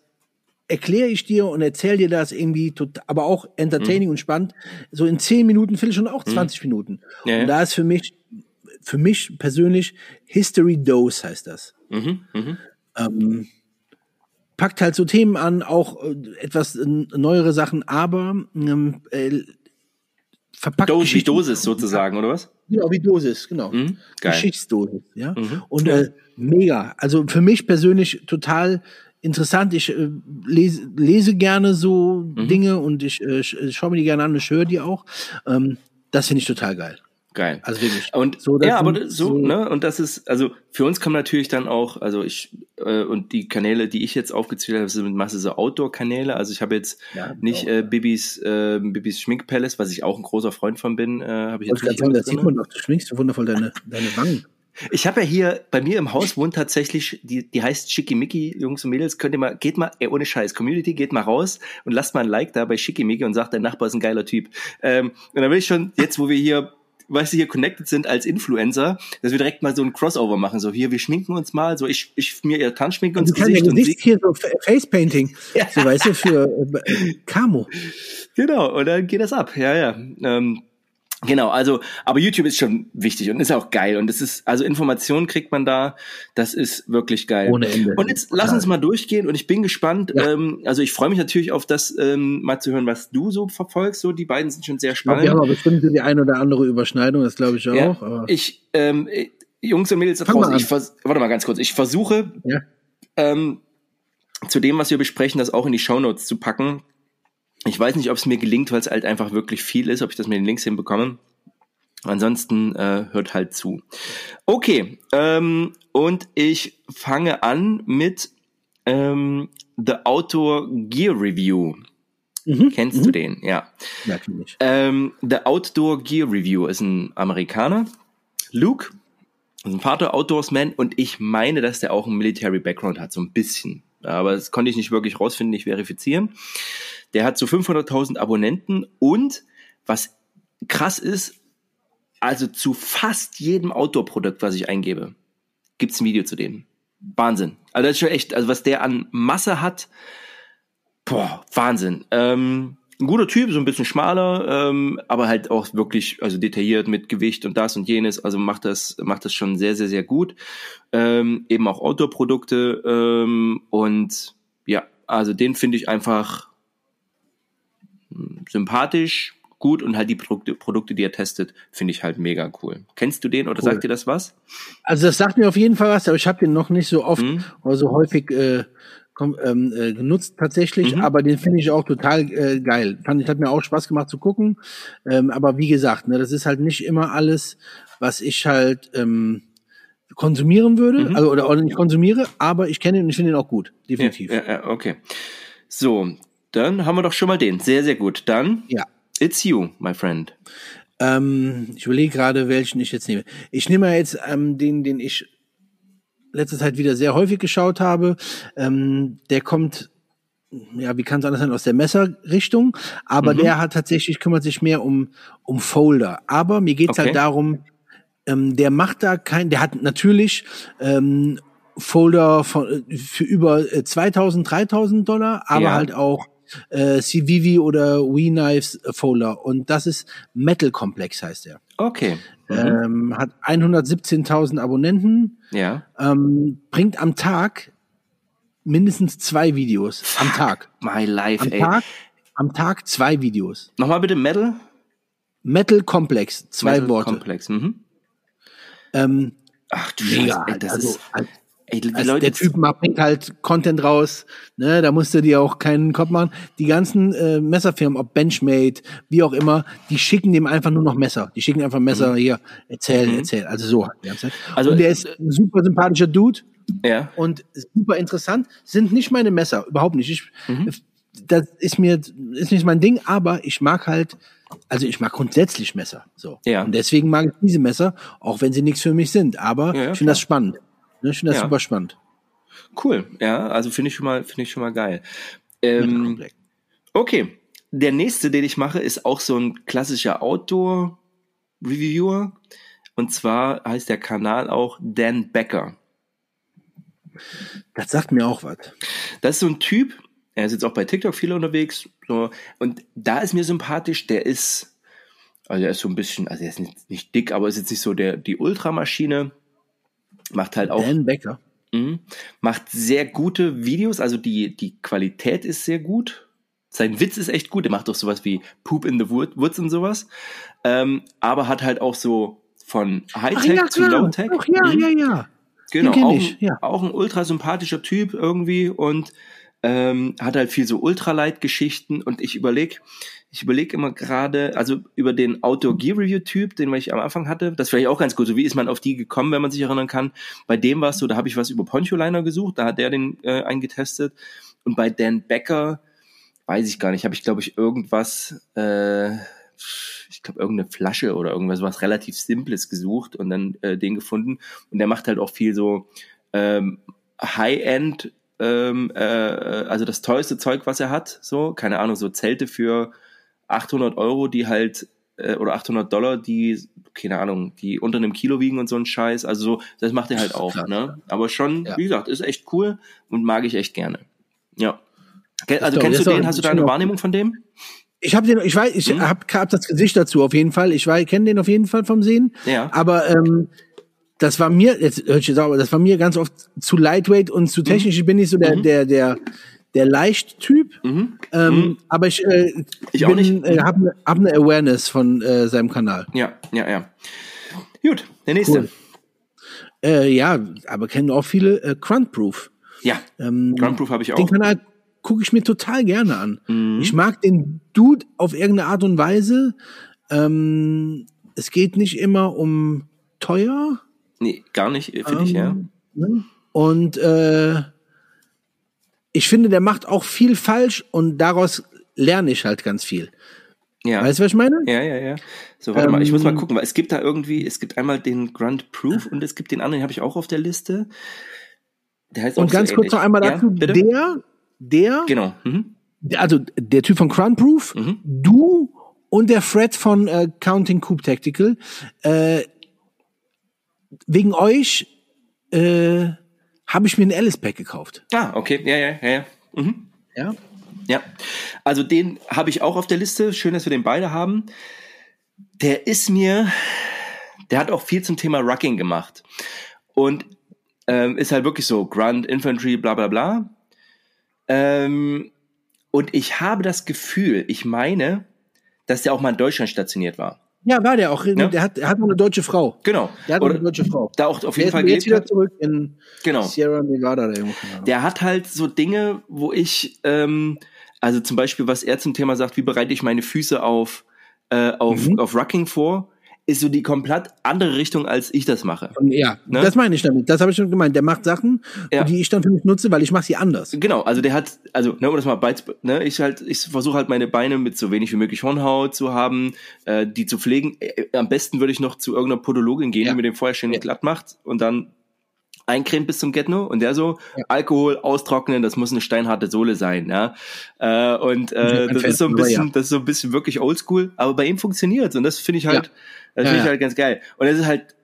erkläre ich dir und erzähle dir das irgendwie, total, aber auch entertaining mhm. und spannend. So in zehn Minuten, Viertelstunde, auch 20 mhm. Minuten. Ja, und da ist für mich, für mich persönlich History Dose heißt das. Mhm. mhm. Ähm, packt halt so Themen an, auch äh, etwas äh, neuere Sachen, aber ähm, äh, verpackt. Dose wie Dosis sozusagen, oder was? Genau, wie Dosis, genau. Mhm, Geschichtsdosis, ja. Mhm. Und äh, mega. Also für mich persönlich total interessant. Ich äh, lese, lese gerne so mhm. Dinge und ich äh, schaue mir die gerne an und ich höre die auch. Ähm, das finde ich total geil. Geil. Also wirklich. Und so, ja, aber so, so, ne, und das ist, also für uns kommen natürlich dann auch, also ich, äh, und die Kanäle, die ich jetzt aufgezählt habe, sind mit Masse so Outdoor-Kanäle. Also ich habe jetzt ja, nicht äh, Bibis, äh, Bibis Schminkpalace, was ich auch ein großer Freund von bin, äh, habe ich jetzt nicht. Sagen, das sieht man doch, du schminkst wundervoll deine, deine Wangen. Ich habe ja hier, bei mir im Haus wohnt tatsächlich, die, die heißt Schickimicki, Jungs und Mädels, könnt ihr mal, geht mal, ey, ohne Scheiß, Community, geht mal raus und lasst mal ein Like da bei Schickimicki und sagt, dein Nachbar ist ein geiler Typ. Ähm, und dann will ich schon, jetzt wo wir hier weißt du, hier connected sind als Influencer, dass wir direkt mal so ein Crossover machen. So hier, wir schminken uns mal, so ich, ich mir ihr Tanzschminke uns Gesicht. Ja Gesicht hier so Facepainting. Ja. So weißt du, für äh, Camo. Genau, und dann geht das ab. Ja, ja. Ähm, Genau, also, aber YouTube ist schon wichtig und ist auch geil. Und es ist, also Informationen kriegt man da, das ist wirklich geil. Ohne Ende. Und jetzt lass uns mal durchgehen und ich bin gespannt. Ja. Ähm, also ich freue mich natürlich auf das, ähm, mal zu hören, was du so verfolgst. So, die beiden sind schon sehr spannend. Ja, aber bestimmt die eine oder andere Überschneidung, das glaube ich auch. Ja, ich, ähm, Jungs und Mädels da draußen, ich vers warte mal ganz kurz, ich versuche, ja. ähm, zu dem, was wir besprechen, das auch in die Shownotes zu packen. Ich weiß nicht, ob es mir gelingt, weil es halt einfach wirklich viel ist, ob ich das mit den Links hinbekomme. Ansonsten äh, hört halt zu. Okay, ähm, und ich fange an mit ähm, The Outdoor Gear Review. Mhm, Kennst mhm. du den? Ja. Natürlich. Ähm, The Outdoor Gear Review ist ein Amerikaner. Luke, ein Vater Outdoorsman und ich meine, dass der auch einen Military Background hat, so ein bisschen. Aber das konnte ich nicht wirklich rausfinden, nicht verifizieren. Der hat so 500.000 Abonnenten und was krass ist, also zu fast jedem Outdoor-Produkt, was ich eingebe, gibt's ein Video zu dem. Wahnsinn. Also das ist schon echt, also was der an Masse hat, boah, Wahnsinn. Ähm, ein guter Typ, so ein bisschen schmaler, ähm, aber halt auch wirklich, also detailliert mit Gewicht und das und jenes, also macht das, macht das schon sehr, sehr, sehr gut. Ähm, eben auch Outdoor-Produkte ähm, und ja, also den finde ich einfach sympathisch, gut und halt die Produkte, Produkte die er testet, finde ich halt mega cool. Kennst du den oder cool. sagt dir das was? Also das sagt mir auf jeden Fall was, aber ich habe den noch nicht so oft mhm. oder so häufig äh, komm, ähm, äh, genutzt tatsächlich, mhm. aber den finde ich auch total äh, geil. Fand ich hat mir auch Spaß gemacht zu gucken, ähm, aber wie gesagt, ne, das ist halt nicht immer alles, was ich halt ähm, konsumieren würde, mhm. also oder, oder nicht konsumiere, aber ich kenne ihn und ich finde ihn auch gut, definitiv. Ja, ja, okay. So, dann haben wir doch schon mal den. Sehr, sehr gut. Dann ja. It's you, my friend. Ähm, ich überlege gerade, welchen ich jetzt nehme. Ich nehme jetzt ähm, den, den ich letzte Zeit wieder sehr häufig geschaut habe. Ähm, der kommt, ja, wie kann es anders sein, aus der Messerrichtung, aber mhm. der hat tatsächlich, kümmert sich mehr um, um Folder. Aber mir geht's halt okay. halt darum, ähm, der macht da kein, der hat natürlich ähm, Folder von, für über 2000, äh, 3000 Dollar, aber ja. halt auch äh, CVV oder We Knives Folder und das ist Metal Complex heißt er. Okay. Mhm. Ähm, hat 117.000 Abonnenten. Ja. Ähm, bringt am Tag mindestens zwei Videos. Fuck am Tag. My life, am ey. Tag, am Tag zwei Videos. Nochmal bitte Metal? Metal Complex, zwei Metal Worte. Complex, mhm. Ähm, Ach du Scheiße, ey, das also, ist... Ey, also der Typ bringt halt Content raus, ne, da musst du dir auch keinen Kopf machen. Die ganzen äh, Messerfirmen, ob Benchmade, wie auch immer, die schicken dem einfach nur noch Messer. Die schicken einfach Messer mhm. hier, erzähl, mhm. erzähl. Also so die ganze Zeit. Also und der ist ein super sympathischer Dude. Ja. Und super interessant. Sind nicht meine Messer, überhaupt nicht. Ich, mhm. Das ist mir ist nicht mein Ding, aber ich mag halt also ich mag grundsätzlich Messer. So. Ja. Und deswegen mag ich diese Messer, auch wenn sie nichts für mich sind. Aber ja, ich finde das spannend. Ne, ich finde das ja. super spannend. Cool, ja, also finde ich schon mal, finde ich schon mal geil. Ähm, okay, der nächste, den ich mache, ist auch so ein klassischer Outdoor-Reviewer. Und zwar heißt der Kanal auch Dan Becker. Das sagt mir auch was. Das ist so ein Typ, er ist jetzt auch bei TikTok viel unterwegs. So, und da ist mir sympathisch, der ist, also er ist so ein bisschen, also er ist nicht, nicht dick, aber ist jetzt nicht so der, die Ultramaschine. Macht halt auch. Dan Becker. Mh, macht sehr gute Videos, also die, die Qualität ist sehr gut. Sein Witz ist echt gut. Er macht auch sowas wie Poop in the Woods und sowas. Ähm, aber hat halt auch so von Hightech ja, zu Low-Tech. Ja, mhm. ja, ja. Genau, auch, ich, ja. auch ein ultra sympathischer Typ irgendwie und ähm, hat halt viel so Ultralight-Geschichten und ich überlege, ich überlege immer gerade, also über den Outdoor Gear Review Typ, den ich am Anfang hatte, das vielleicht auch ganz gut. So wie ist man auf die gekommen, wenn man sich erinnern kann? Bei dem war es so, da habe ich was über Poncho Liner gesucht, da hat der den äh, eingetestet. Und bei Dan Becker weiß ich gar nicht, habe ich glaube ich irgendwas, äh, ich glaube irgendeine Flasche oder irgendwas was relativ Simples gesucht und dann äh, den gefunden. Und der macht halt auch viel so ähm, High-End ähm, äh, also das teuerste Zeug, was er hat, so, keine Ahnung, so Zelte für 800 Euro, die halt, äh, oder 800 Dollar, die, keine Ahnung, die unter einem Kilo wiegen und so ein Scheiß. Also so, das macht er halt auch, Klar. ne? Aber schon, ja. wie gesagt, ist echt cool und mag ich echt gerne. Ja. Also kennst du den? Hast du da eine Wahrnehmung von dem? Ich habe den, ich weiß, ich hm? habe hab das Gesicht dazu auf jeden Fall. Ich kenne den auf jeden Fall vom Sehen. Ja. Aber ähm, das war mir, jetzt hört sich sauber, das war mir ganz oft zu lightweight und zu technisch. Mhm. Ich bin nicht so der, mhm. der, der, der Leicht-Typ. Mhm. Ähm, mhm. Aber ich, äh, ich auch nicht. Äh, habe ne, hab eine Awareness von äh, seinem Kanal. Ja, ja, ja. Gut, der nächste. Cool. Äh, ja, aber kennen auch viele äh, Gruntproof. Ja, ähm, Gruntproof habe ich auch. Den Kanal gucke ich mir total gerne an. Mhm. Ich mag den Dude auf irgendeine Art und Weise. Ähm, es geht nicht immer um teuer. Nee, gar nicht, finde ähm, ich, ja. Ähm, ne? Und äh, ich finde, der macht auch viel falsch und daraus lerne ich halt ganz viel. Ja. Weißt du, was ich meine? Ja, ja, ja. So, warte mal, ich muss mal Ähm, gucken, weil es gibt da irgendwie, es gibt einmal den Grand Proof und es gibt den anderen, den habe ich auch auf der Liste. Der heißt Und auch ganz so kurz noch einmal ja, dazu, bitte? der, der, Genau. Mhm. also der Typ von Crown Proof, Mhm. du und der Fred von äh, Counting Coop Tactical, äh, wegen euch äh, habe ich mir ein Alice Pack gekauft. Ah, okay. Ja, ja, ja, ja. Mhm. Ja. Ja, also den habe ich auch auf der Liste. Schön, dass wir den beide haben. Der ist mir, der hat auch viel zum Thema Rucking gemacht und ähm, ist halt wirklich so Grunt, Infantry, bla bla bla. Ähm, und ich habe das Gefühl, ich meine, dass der auch mal in Deutschland stationiert war. Ja, war der auch. Ja. Der hat, er hat eine deutsche Frau. Genau. Der hat Oder eine deutsche Frau. da auch auf Der jeden ist Fall jetzt wieder hat. zurück in Genau. Sierra Nevada Ahnung. Der hat halt so Dinge, wo ich, ähm, also zum Beispiel, was er zum Thema sagt, wie bereite ich meine Füße auf, äh, auf, Mhm. auf Rucking vor, ist so die komplett andere Richtung, als ich das mache. Ja, Ne? das meine ich damit. Das habe ich schon gemeint. Der macht Sachen, Ja. die ich dann für mich nutze, weil ich mache sie anders. Genau, also der hat, also, ne, um das mal beiz, ne, ich halt, ich versuche halt meine Beine mit so wenig wie möglich Hornhaut zu haben, äh, die zu pflegen. Äh, am besten würde ich noch zu irgendeiner Podologin gehen, Ja. die mir den vorher schön Ja. glatt macht und dann eincremt bis zum Getno und der so Ja. Alkohol austrocknen, das muss eine steinharte Sohle sein, ja. Äh, und äh, das ist so ein bisschen, das ist so ein bisschen wirklich oldschool, aber bei ihm funktioniert's und das finde ich halt, Ja. das finde ich halt ganz geil. Und es ist halt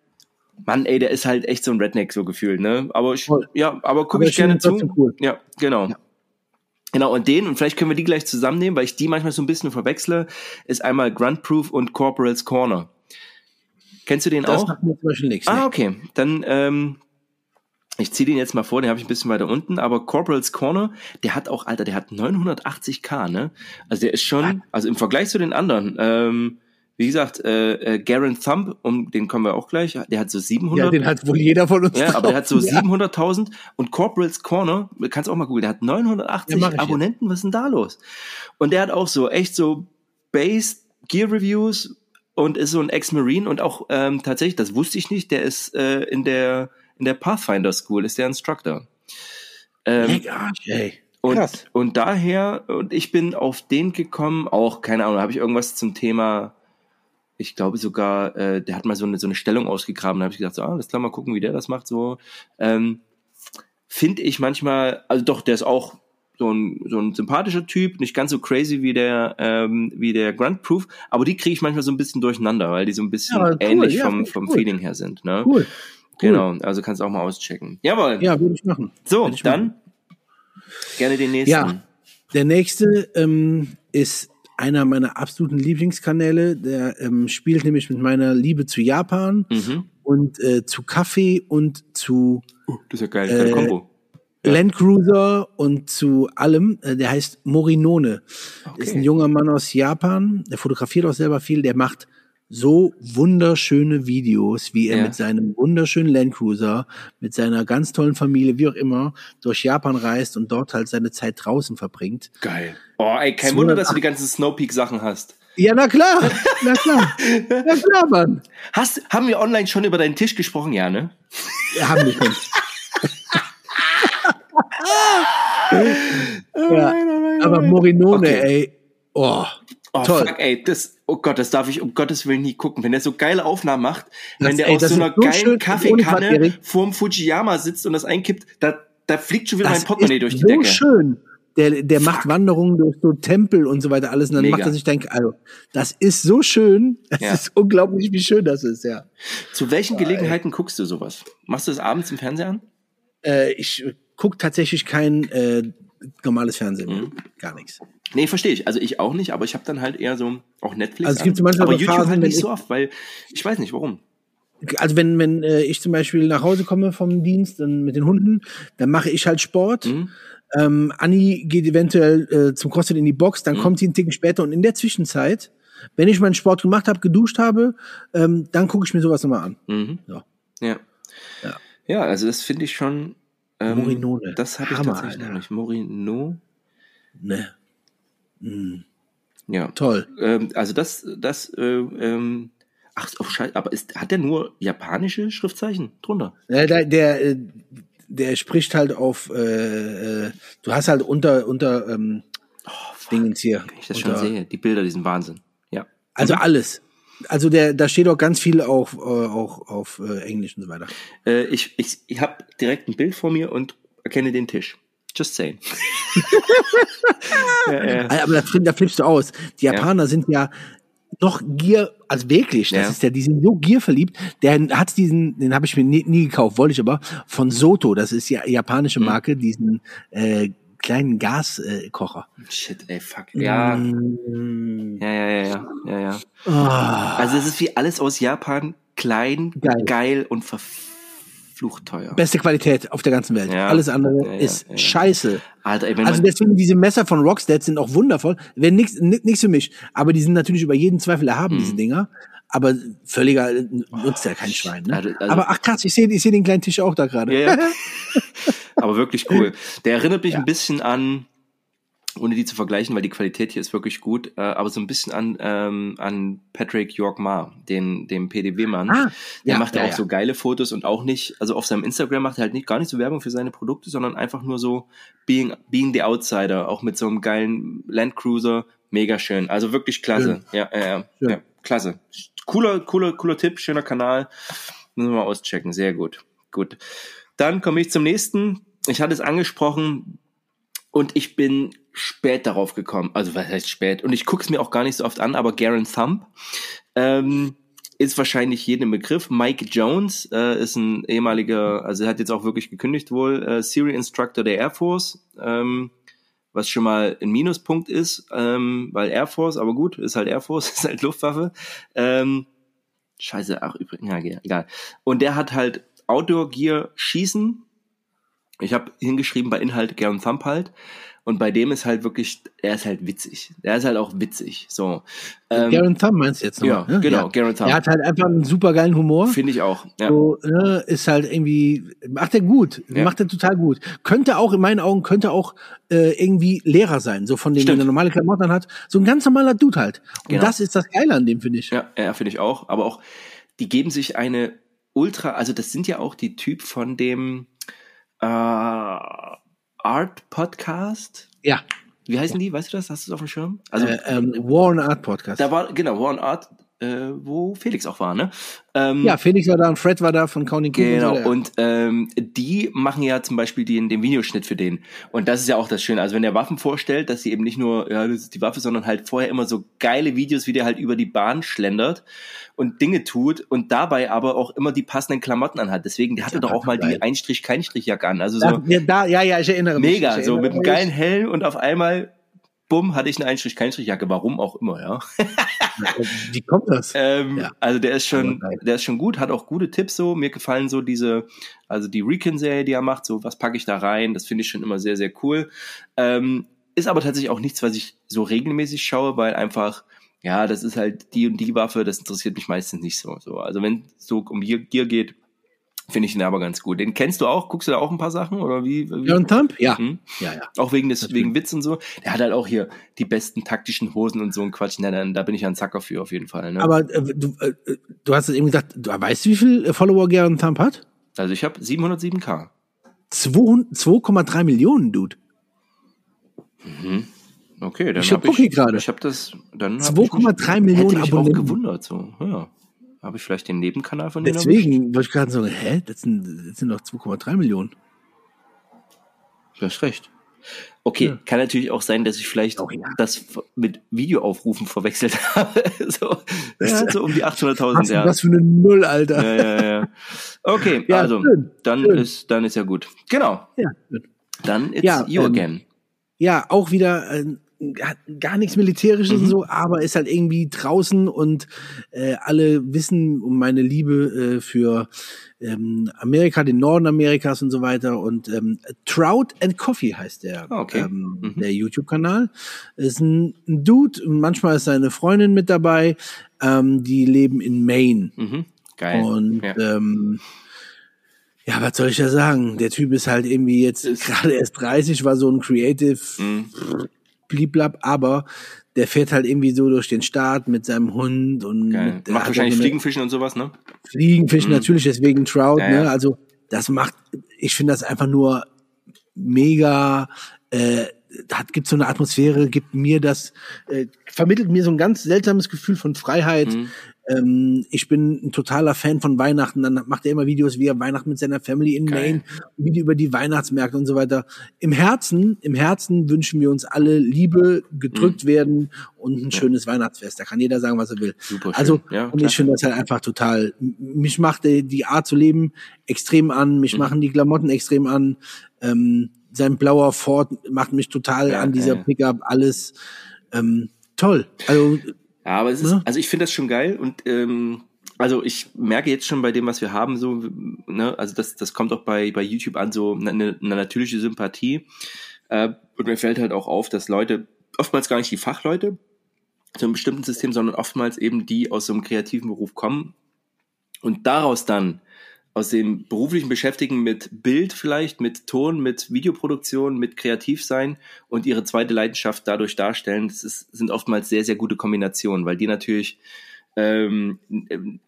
Mann, ey, der ist halt echt so ein Redneck so gefühlt, ne? Aber ich, Voll. ja, aber gucke ich gerne zu. cool. Ja, genau. Genau, und den, und vielleicht können wir die gleich zusammennehmen, weil ich die manchmal so ein bisschen verwechsle, ist einmal Grunt Proof und Corporal's Corner. Kennst du den Das auch? macht mir zum Beispiel nichts. Ah, nee. okay. Dann, ähm, ich ziehe den jetzt mal vor, den habe ich ein bisschen weiter unten, aber Corporal's Corner, der hat auch, Alter, der hat 980k, ne? Also der ist schon, also im Vergleich zu den anderen, ähm, wie gesagt, äh, äh, Garen Thumb, um den kommen wir auch gleich, der hat so 700. Ja, den hat wohl jeder von uns. Ja, aber der hat so drauf. Ja. 700.000 und Corporal's Corner, du kannst auch mal googeln, der hat 980 Ja, Abonnenten, was ist denn da los? Und der hat auch so echt so Base Gear Reviews und ist so ein Ex-Marine und auch ähm, tatsächlich, das wusste ich nicht, der ist äh, in der in der Pathfinder School, ist der Instructor. Ähm, ey. und, Krass. und daher, und ich bin auf den gekommen, auch, keine Ahnung, habe ich irgendwas zum Thema, ich glaube sogar, äh, der hat mal so eine, so eine Stellung ausgegraben, da habe ich gedacht, so, ah, alles klar, mal gucken, wie der das macht, so. Ähm, Finde ich manchmal, also doch, der ist auch so ein, so ein sympathischer Typ, nicht ganz so crazy wie der, ähm, wie der Grunt Proof, aber die kriege ich manchmal so ein bisschen durcheinander, weil die so ein bisschen Ja, cool, ähnlich ja, vom, vom cool. Feeling her sind, ne? Cool. Genau, also kannst du auch mal auschecken. Jawohl. Ja, würde ich machen. so, ich dann machen. gerne den nächsten. Ja, der nächste ähm, ist einer meiner absoluten Lieblingskanäle. Der ähm, spielt nämlich mit meiner Liebe zu Japan Mhm. und äh, zu Kaffee und zu Uh, das ist ja geil, Äh, Kombo. Land Cruiser und zu allem. Äh, Der heißt Morinone. Ist ein junger Mann aus Japan. Der fotografiert auch selber viel. Der macht so wunderschöne Videos, wie er Ja. mit seinem wunderschönen Land Cruiser, mit seiner ganz tollen Familie, wie auch immer, durch Japan reist und dort halt seine Zeit draußen verbringt. Geil. Oh, ey, kein Wunder, dass du die ganzen Snowpeak-Sachen hast. Ja, na klar, na klar, na klar, Mann. Hast, haben wir online schon über deinen Tisch gesprochen? Ja, ne? Wir haben die schon. ja, aber Morinone, Okay. ey, oh, Oh, toll. fuck, ey, das, oh Gott, das darf ich um Gottes Willen nie gucken. Wenn der so geile Aufnahmen macht, Das- wenn der ey, aus so einer so geilen Kaffeekanne vorm Fujiyama sitzt und das einkippt, da, da fliegt schon wieder Das mein Portemonnaie durch die so Decke. schön. Der, der macht Wanderungen durch so Tempel und so weiter alles und dann Mega. macht er sich denke, also, das ist so schön. Es Ja. ist unglaublich, wie schön das ist, ja. Zu welchen Gelegenheiten guckst du sowas? Machst du das abends im Fernseher an? Äh, ich guck tatsächlich kein äh, normales Fernsehen. Mhm. gar nichts. Nee, verstehe ich. Also ich auch nicht, aber ich habe dann halt eher so auch Netflix. Also es gibt zum Beispiel aber so YouTube Phasen, halt nicht ich- so oft, weil ich weiß nicht warum. Also wenn wenn äh, ich zum Beispiel nach Hause komme vom Dienst dann mit den Hunden, dann mache ich halt Sport. Mhm. Ähm, Anni geht eventuell äh, zum CrossFit in die Box, Mhm. dann kommt sie einen Ticken später und in der Zwischenzeit, wenn ich meinen Sport gemacht habe, geduscht habe, ähm, dann gucke ich mir sowas nochmal an. Mhm. Ja. Ja. Ja. Ja, also das finde ich schon. Ähm, Morinone. Das habe ich tatsächlich Alter. nicht. Morino. Ne. Mm, Ja. toll. Ähm, also das, das, äh, ähm, ach, oh, scheiße, aber ist, hat der nur japanische Schriftzeichen drunter? Ja, der, der, äh, der spricht halt auf, äh, äh, du hast halt unter, unter ähm, Dingens hier. Wenn ich das unter, schon sehe, die Bilder, die sind Wahnsinn. Also Mhm. alles. Also der, da steht auch ganz viel auch, äh, auch auf äh, Englisch und so weiter. Äh, ich ich, ich habe direkt ein Bild vor mir und erkenne den Tisch. Just saying. ja, ja. Aber da, da flippst du aus. Die Japaner sind ja noch Gier, also wirklich, das Ja. ist ja, die sind so gierverliebt. Der hat diesen, den habe ich mir nie, nie gekauft, wollte ich aber, von Soto, das ist ja japanische Marke, diesen äh, kleinen Gaskocher. Shit, ey, fuck. Ja. Mm. Ja, ja, ja, ja, ja, ja. Ah. Also es ist wie alles aus Japan, klein, Geil. geil, und verflucht teuer. Beste Qualität auf der ganzen Welt. Ja. Alles andere Ja, ja, ist scheiße. Alter, ey, Also deswegen diese Messer von Rockstead sind auch wundervoll. Wenn nichts nichts für mich, aber die sind natürlich über jeden Zweifel erhaben diese Dinger. Aber völliger äh, nutzt ja kein Schwein. Ne? Also- also- aber ach krass, ich sehe ich sehe den kleinen Tisch auch da gerade. Aber wirklich cool. Der erinnert mich ein bisschen an, ohne die zu vergleichen, weil die Qualität hier ist wirklich gut, äh, aber so ein bisschen an, ähm, an Patrick York Ma, den, dem PDV-Mann. Ah, Der ja, macht ja auch ja. so geile Fotos und auch nicht, also auf seinem Instagram macht er halt nicht gar nicht so Werbung für seine Produkte, sondern einfach nur so being, being the outsider, auch mit so einem geilen Landcruiser. Mega schön. Also wirklich klasse. Ja, ja, ja, Schön. ja. Klasse. Cooler, cooler, cooler Tipp, schöner Kanal. Müssen wir mal auschecken. Sehr gut. Gut. Dann komme ich zum nächsten. Ich hatte es angesprochen und ich bin spät darauf gekommen. Also was heißt spät? Und ich gucke es mir auch gar nicht so oft an, aber Garen Thumb ähm, ist wahrscheinlich jedem Begriff. Mike Jones äh, ist ein ehemaliger, also er hat jetzt auch wirklich gekündigt wohl, äh, Serial Instructor der Air Force. Ähm, was schon mal ein Minuspunkt ist, ähm, weil Air Force, aber gut, ist halt Air Force, ist halt Luftwaffe. Ähm, scheiße, ach übrigens, ja, egal. Und der hat halt Outdoor Gear Schießen. Ich habe hingeschrieben bei Inhalt Gern Thump halt. Und bei dem ist halt wirklich, er ist halt witzig. Der ist halt auch witzig. So. Ähm, Garen Thumb meinst du jetzt ja, nochmal? ne? genau, Garen Thumb. Er hat halt einfach einen super geilen Humor. Finde ich auch. Ja. So, ne, ist halt irgendwie, macht er gut, Ja. macht er total gut. Könnte auch, in meinen Augen, könnte auch äh, irgendwie Lehrer sein, so von dem, Stimmt. wenn er normale Klamotten hat. So ein ganz normaler Dude halt. Und Genau. das ist das Geile an dem, finde ich. Ja, ja finde ich auch. Aber auch, die geben sich eine ultra, also das sind ja auch die Typ von dem äh, Art Podcast. Ja. Wie heißen die? Weißt du das? Hast du es auf dem Schirm? Also äh, ähm, War and Art Podcast. da war, genau, War on Art, äh, wo Felix auch war, ne? Ähm, ja, Felix war da und Fred war da von Counting King Genau, und so. und ähm, die machen ja zum Beispiel den, den Videoschnitt für den. Und das ist ja auch das Schöne. Also wenn der Waffen vorstellt, dass sie eben nicht nur, ja, das ist die Waffe, sondern halt vorher immer so geile Videos, wie der halt über die Bahn schlendert und Dinge tut und dabei aber auch immer die passenden Klamotten anhat. Deswegen, der hatte Ja, doch auch mal geil. die Einstrich-Keinstrich-Jacke an. Also Da, so ja, da, ja, ja, ich erinnere mich. mega, ich so erinnere mit einem geilen Helm und auf einmal, bumm, hatte ich eine Einstrich-Keinstrich-Jacke. Warum auch immer, ja. Wie kommt das? Ähm, Ja. Also der ist schon, der ist schon gut, hat auch gute Tipps so. Mir gefallen so diese, also die Recon-Serie, die er macht, so was packe ich da rein, das finde ich schon immer sehr, sehr cool. Ähm, ist aber tatsächlich auch nichts, was ich so regelmäßig schaue, weil einfach, ja, das ist halt die und die Waffe, das interessiert mich meistens nicht so. so. Also wenn es so um Gear geht, finde ich den aber ganz gut. Den kennst du auch? Guckst du da auch ein paar Sachen? Oder wie? wie? Thumb? Ja. Hm? Ja, ja. Auch wegen des, Natürlich. wegen Witz und so. Der hat halt auch hier die besten taktischen Hosen und so ein Quatsch. Na, dann, da bin ich ein Zacker für auf jeden Fall. Ne? Aber äh, du, äh, du hast es eben gesagt, du weißt du, wie viel äh, Follower Garen Thumb hat? Also ich habe 707k. 200 2,3 Millionen, Dude. Okay, dann Ich habe guck hier gerade. Ich habe das dann hab 2,3 ich mich, Millionen hätte mich Abonnenten. auch gewundert so. Ja. Habe ich vielleicht den Nebenkanal von denen erwischt? Deswegen wollte ich gerade sagen, hä, das sind, das sind doch 2,3 Millionen. Du hast recht. Okay, Ja. kann natürlich auch sein, dass ich vielleicht Oh ja. das mit Videoaufrufen verwechselt habe. so, das sind so um die 800.000 Was, ja. was für eine Null, Alter. ja, ja, ja. Okay, Ja, also schön, dann schön. ist dann ist ja gut. Genau. Ja, gut. Dann it's Ja, you ähm, again. ja auch wieder hat gar nichts Militärisches Mhm. und so, aber ist halt irgendwie draußen und äh, alle wissen um meine Liebe äh, für ähm, Amerika, den Norden Amerikas und so weiter. Und ähm, Trout and Coffee heißt der, Ah, okay. ähm, Mhm. der YouTube-Kanal. Ist ein, ein Dude, und manchmal ist seine Freundin mit dabei. Ähm, die leben in Maine. Mhm. Geil. Und ja. ähm, ja, was soll ich da sagen? Der Typ ist halt irgendwie jetzt gerade erst 30, war so ein Creative Mhm. Bliblab, aber der fährt halt irgendwie so durch den Staat mit seinem Hund und Geil. mit, Macht hat wahrscheinlich Fliegenfischen und sowas, ne? Fliegenfischen Mhm. natürlich, deswegen Trout, Ja, ja. ne? Also das macht, ich finde das einfach nur mega äh, hat, gibt so eine Atmosphäre, gibt mir das, äh, vermittelt mir so ein ganz seltsames Gefühl von Freiheit. Mhm. Ähm, ich bin ein totaler Fan von Weihnachten. Dann macht er immer Videos, wie er Weihnachten mit seiner Family in Geil. Maine, wie die über die Weihnachtsmärkte und so weiter. Im Herzen, im Herzen wünschen wir uns alle Liebe, gedrückt mhm. werden und ein schönes Weihnachtsfest. Da kann jeder sagen, was er will. Super also, ja, und ich finde das halt einfach total, mich macht die Art zu leben extrem an, mich mhm. machen die Klamotten extrem an, ähm, sein blauer Ford macht mich total ja, an, dieser Pickup, alles, ähm, toll. Also, ja, aber es ist, ne? also ich finde das schon geil und ähm, also ich merke jetzt schon bei dem, was wir haben, so, ne, also das, das kommt auch bei, bei YouTube an, so eine, eine natürliche Sympathie. Äh, und mir fällt halt auch auf, dass Leute, oftmals gar nicht die Fachleute zu einem bestimmten System, sondern oftmals eben die aus so einem kreativen Beruf kommen und daraus dann aus dem beruflichen Beschäftigen mit Bild vielleicht, mit Ton, mit Videoproduktion, mit Kreativsein und ihre zweite Leidenschaft dadurch darstellen, das ist, sind oftmals sehr, sehr gute Kombinationen, weil die natürlich ähm,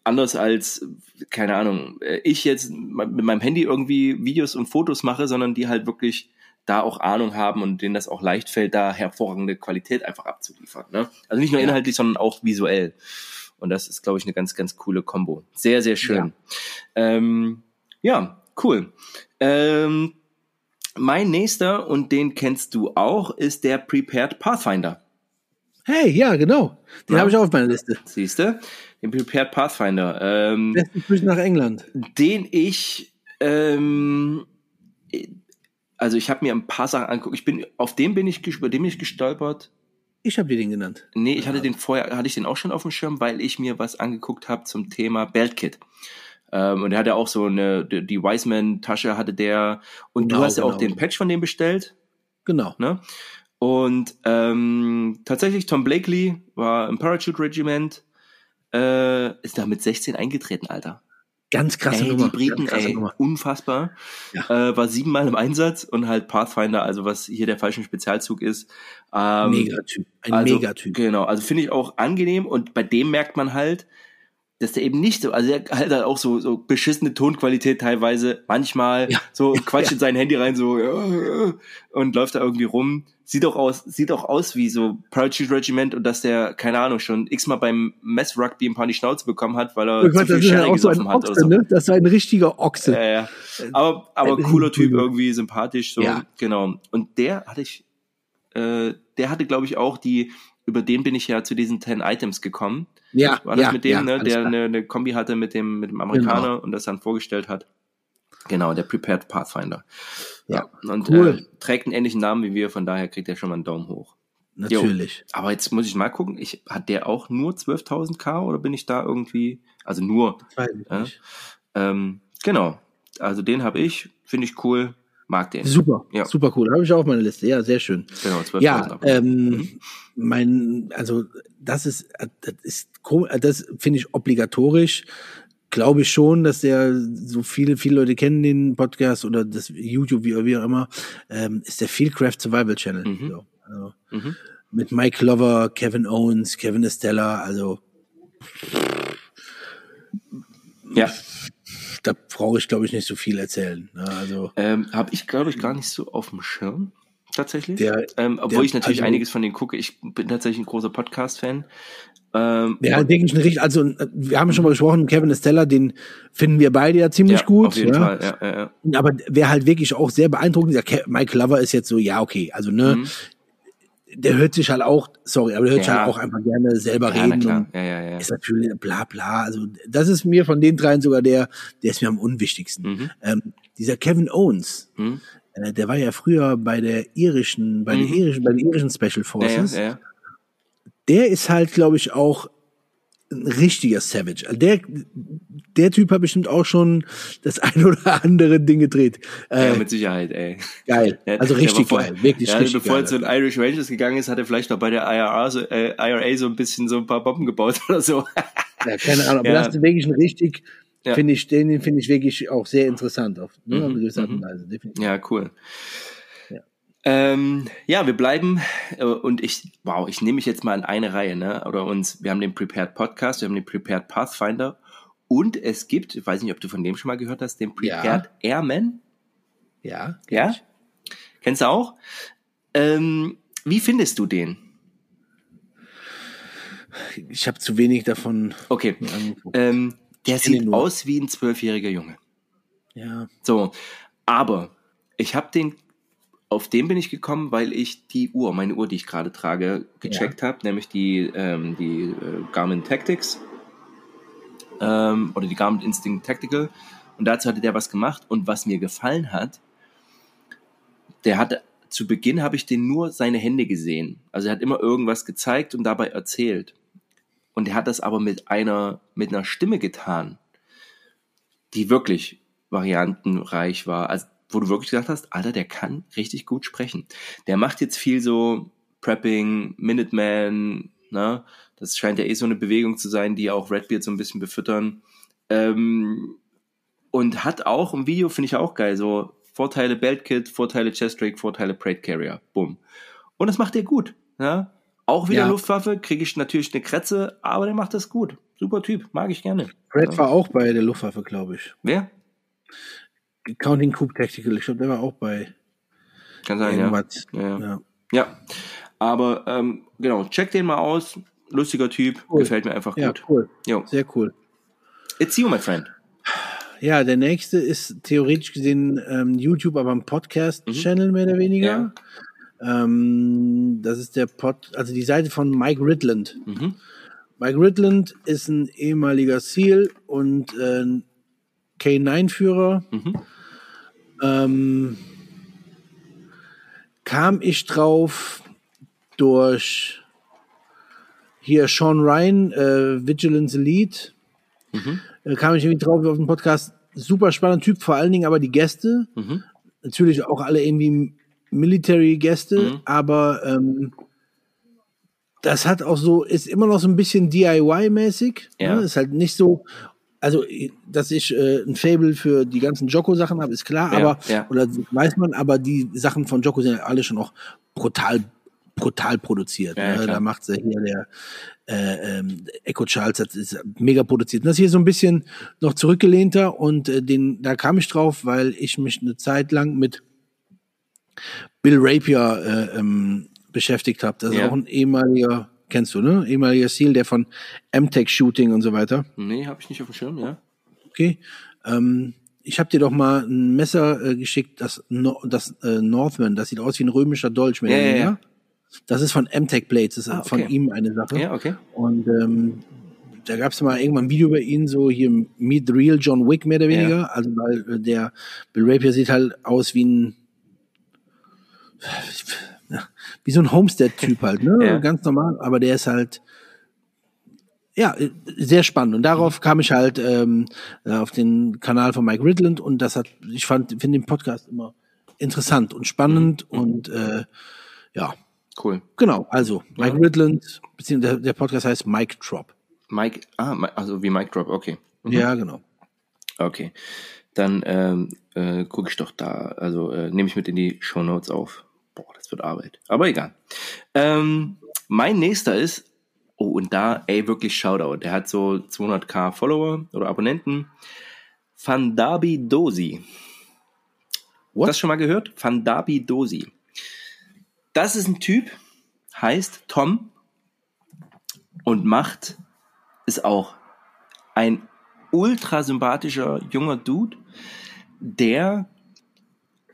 anders als, keine Ahnung, äh, ich jetzt mit meinem Handy irgendwie Videos und Fotos mache, sondern die halt wirklich da auch Ahnung haben und denen das auch leicht fällt, da hervorragende Qualität einfach abzuliefern. Ne? Also nicht nur inhaltlich, sondern auch visuell. Und das ist, glaube ich, eine ganz, ganz coole Kombo. Sehr, sehr schön. Ja, ähm, ja cool. Ähm, mein nächster, und den kennst du auch, ist der Prepared Pathfinder. Hey, ja, genau. Den ja. habe ich auch auf meiner Liste. Siehst du? Den Prepared Pathfinder. Ähm, Besten nach England. Den ich, ähm, also ich habe mir ein paar Sachen angeguckt. Ich bin, auf dem bin ich, über den bin ich gestolpert. Ich habe dir den genannt. Nee, ich hatte den vorher, hatte ich den auch schon auf dem Schirm, weil ich mir was angeguckt habe zum Thema Beltkit. Ähm, und er hatte auch so eine, die Wiseman-Tasche hatte der. Und genau, du hast ja genau. auch den Patch von dem bestellt. Genau. Ne? Und ähm, tatsächlich, Tom Blakely war im Parachute Regiment, äh, ist da mit 16 eingetreten, Alter. Ganz krasse ey, Nummer. Die Briten, ey, Nummer. unfassbar. Ja. Äh, war siebenmal im Einsatz und halt Pathfinder, also was hier der falsche Spezialzug ist. Ähm, Megatyp, ein also, Megatyp. Genau, also finde ich auch angenehm und bei dem merkt man halt, dass der eben nicht so, also er hat halt auch so, so beschissene Tonqualität teilweise, manchmal ja. so quatscht ja. in sein Handy rein so ja, und läuft da irgendwie rum. Sieht auch aus, sieht auch aus wie so Parachute Regiment und dass der, keine Ahnung, schon x-mal beim Mess Rugby ein paar die Schnauze bekommen hat, weil er zu viel Sherry gesoffen so hat Ochse, oder so. Ne? Das war ein richtiger Ochse. Ja, ja. Aber, aber cooler Typ, irgendwie sympathisch, so, ja. genau. Und der hatte ich, äh, der hatte, glaube ich, auch die, über den bin ich ja zu diesen 10 Items gekommen. Ja, War das ja, mit dem, ja, ne, der eine, eine Kombi hatte mit dem, mit dem Amerikaner genau. und das dann vorgestellt hat? Genau, der Prepared Pathfinder. Ja, ja. und cool. äh, trägt einen ähnlichen Namen wie wir, von daher kriegt er schon mal einen Daumen hoch. Natürlich. Jo. Aber jetzt muss ich mal gucken, ich, hat der auch nur 12.000 K oder bin ich da irgendwie, also nur, äh, ähm, genau, also den habe ich, finde ich cool, mag den. Super, ja. super cool. Habe ich auch auf meiner Liste. Ja, sehr schön. Genau, 12.000. Ja, ähm, mhm. mein, also das ist, das ist, das finde ich obligatorisch. Glaube ich schon, dass der so viele, viele Leute kennen den Podcast oder das YouTube, wie, wie auch immer, ähm, ist der Fieldcraft Survival Channel. Mhm. So, also, mhm. Mit Mike Lover, Kevin Owens, Kevin Estella, also ja da brauche ich, glaube ich, nicht so viel erzählen. Ne? Also ähm, habe ich, glaube ich, gar nicht so auf dem Schirm tatsächlich. Der, ähm, obwohl der, ich natürlich also, einiges von denen gucke. Ich bin tatsächlich ein großer Podcast-Fan. Ähm, ja, wirklich richtig. Also wir haben schon mal gesprochen, Kevin Estella, den finden wir beide ja ziemlich ja, gut. Auf jeden ja. Fall, ja, ja, ja. Aber wer halt wirklich auch sehr beeindruckend, der Mike Lover ist jetzt so, ja, okay, also ne, mhm der hört sich halt auch, sorry, aber der hört ja. sich halt auch einfach gerne selber ja, reden. Und ja, ja, ja. Ist natürlich bla bla. Also das ist mir von den dreien sogar der, der ist mir am unwichtigsten. Mhm. Ähm, dieser Kevin Owens, mhm. äh, der war ja früher bei der irischen, bei mhm. der irischen, bei den irischen Special Forces. Ja, ja. Der ist halt, glaube ich, auch ein richtiger Savage. Also der, der Typ hat bestimmt auch schon das ein oder andere Ding gedreht. Äh, ja, mit Sicherheit, ey. Geil. Also richtig geil. Wirklich ja, richtig bevor geil. er zu den Irish Rangers gegangen ist, hat er vielleicht noch bei der IRA so, äh, IRA so ein bisschen so ein paar Bomben gebaut oder so. ja, keine Ahnung. Aber ja. das ist wirklich ein richtig, ja. finde ich, den finde ich wirklich auch sehr interessant auf ne, mhm. eine gewisse Art und mhm. Weise. Definitiv. Ja, cool. Ähm, ja, wir bleiben äh, und ich, wow, ich nehme mich jetzt mal in eine Reihe, ne? Oder uns, wir haben den Prepared Podcast, wir haben den Prepared Pathfinder und es gibt, ich weiß nicht, ob du von dem schon mal gehört hast, den Prepared ja. Airman. Ja. Ja. Ich. Kennst du auch? Ähm, wie findest du den? Ich habe zu wenig davon. Okay. Ähm, der sieht aus wie ein zwölfjähriger Junge. Ja. So, aber ich habe den, auf den bin ich gekommen, weil ich die Uhr, meine Uhr, die ich gerade trage, gecheckt ja. habe, nämlich die, ähm, die äh, Garmin Tactics ähm, oder die Garmin Instinct Tactical. Und dazu hatte der was gemacht. Und was mir gefallen hat, der hatte zu Beginn habe ich den nur seine Hände gesehen. Also er hat immer irgendwas gezeigt und dabei erzählt. Und er hat das aber mit einer, mit einer Stimme getan, die wirklich variantenreich war. Also, wo du wirklich gesagt hast, Alter, der kann richtig gut sprechen. Der macht jetzt viel so Prepping, Minuteman, ne? Das scheint ja eh so eine Bewegung zu sein, die auch Redbeard so ein bisschen befüttern. Ähm, und hat auch im Video, finde ich auch geil, so Vorteile Belt Kit, Vorteile Chest Drake, Vorteile Parade Carrier. Bumm. Und das macht er gut. Ja? Auch wieder ja. Luftwaffe, kriege ich natürlich eine Kretze, aber der macht das gut. Super Typ, mag ich gerne. Fred ja. war auch bei der Luftwaffe, glaube ich. Wer? Counting Coop Tactical, ich glaube, der war auch bei. Kann sein, ja. ja. ja. Ja, aber ähm, genau, check den mal aus. Lustiger Typ, cool. gefällt mir einfach gut. Ja, cool. Jo. Sehr cool. It's you, my friend. Ja, der nächste ist theoretisch gesehen ähm, YouTube, aber ein Podcast-Channel mhm. mehr oder weniger. Ja. Ähm, das ist der Pod, also die Seite von Mike Ridland. Mhm. Mike Ridland ist ein ehemaliger SEAL und äh, K9-Führer. Mhm. Ähm, kam ich drauf durch hier Sean Ryan, äh, Vigilance Elite. Mhm. Äh, kam ich irgendwie drauf auf den Podcast. Super spannender Typ, vor allen Dingen aber die Gäste. Mhm. Natürlich auch alle irgendwie Military-Gäste, mhm. aber ähm, das hat auch so, ist immer noch so ein bisschen DIY-mäßig. Ja. Ne? Ist halt nicht so, also dass ich äh, ein Fable für die ganzen Joko-Sachen habe, ist klar, ja, aber ja. oder weiß man, aber die Sachen von Joko sind alle schon auch brutal brutal produziert. Ja, ne? Da macht sie hier der äh, ähm, Echo Charles das ist mega produziert. Und das hier so ein bisschen noch zurückgelehnter und äh, den, da kam ich drauf, weil ich mich eine Zeit lang mit Bill Rapier äh, ähm, beschäftigt habe. Das ist ja. auch ein ehemaliger, kennst du, ne? Ehemaliger Seal, der von MTech Shooting und so weiter. Nee, habe ich nicht auf dem Schirm, ja. Okay. Ähm, ich habe dir doch mal ein Messer äh, geschickt, das, no das äh, Northman, das sieht aus wie ein römischer Dolch. Ja, ja, ja. Das ist von MTech Blades, das ist ah, okay. von ihm eine Sache. Ja, okay. Und ähm, da gab es mal irgendwann ein Video über ihn, so hier Meet the Real John Wick mehr oder weniger. Ja. Also weil äh, der Bill Rapier sieht halt aus wie ein wie so ein Homestead-Typ halt, ne? Ja. Ganz normal, aber der ist halt ja, sehr spannend. Und darauf kam ich halt ähm, auf den Kanal von Mike Ridland und das hat, ich fand, finde den Podcast immer interessant und spannend mhm. und äh, ja, Cool. Genau, also Mike ja. Ridland, beziehungsweise der, Podcast heißt Mike Drop. Mike, ah, also wie Mike Drop, okay. Mhm. Ja, genau. Okay. Dann ähm, äh, gucke ich doch da, also äh, nehme ich mit in die Show Notes auf. Boah, das wird Arbeit. Aber egal. Ähm, mein nächster ist, oh, und da, ey, wirklich Shoutout. Der hat so 200k Follower oder Abonnenten. Fandabi Dosi. What? Das schon mal gehört? Fandabi Dosi. Das ist ein Typ, heißt Tom und macht, ist auch ein ultra sympathischer junger Dude, der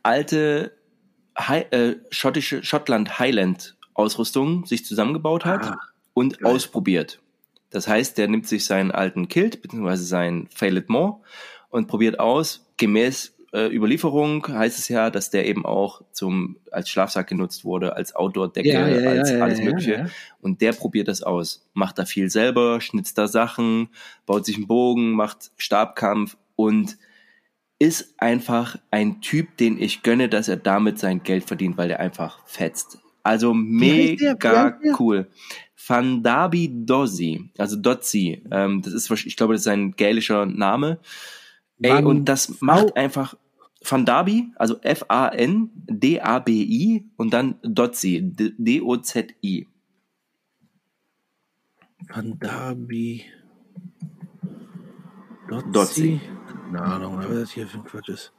alte Hi äh, schottische Schottland Highland Ausrüstung sich zusammengebaut hat ah, und geil. ausprobiert. Das heißt, der nimmt sich seinen alten Kilt beziehungsweise sein Failed More und probiert aus, gemäß äh, Überlieferung heißt es ja, dass der eben auch zum als Schlafsack genutzt wurde, als Outdoor-Decke, ja, ja, als ja, alles Mögliche. Und der probiert das aus, macht da viel selber, schnitzt da Sachen, baut sich einen Bogen, macht Stabkampf und ist einfach ein Typ, den ich gönne, dass er damit sein Geld verdient, weil der einfach fetzt. Also mega cool. Fandabi Dozzi, also Dozzi, ähm, das ist, ich glaube, das ist sein gälischer Name. Ey, und das macht einfach Van Dabi, also F-A-N-D-A-B-I und dann Dotzi, D-O-Z-I. Van Dabi. Dotzi. Keine Ahnung, was das hier für ein Quatsch ist.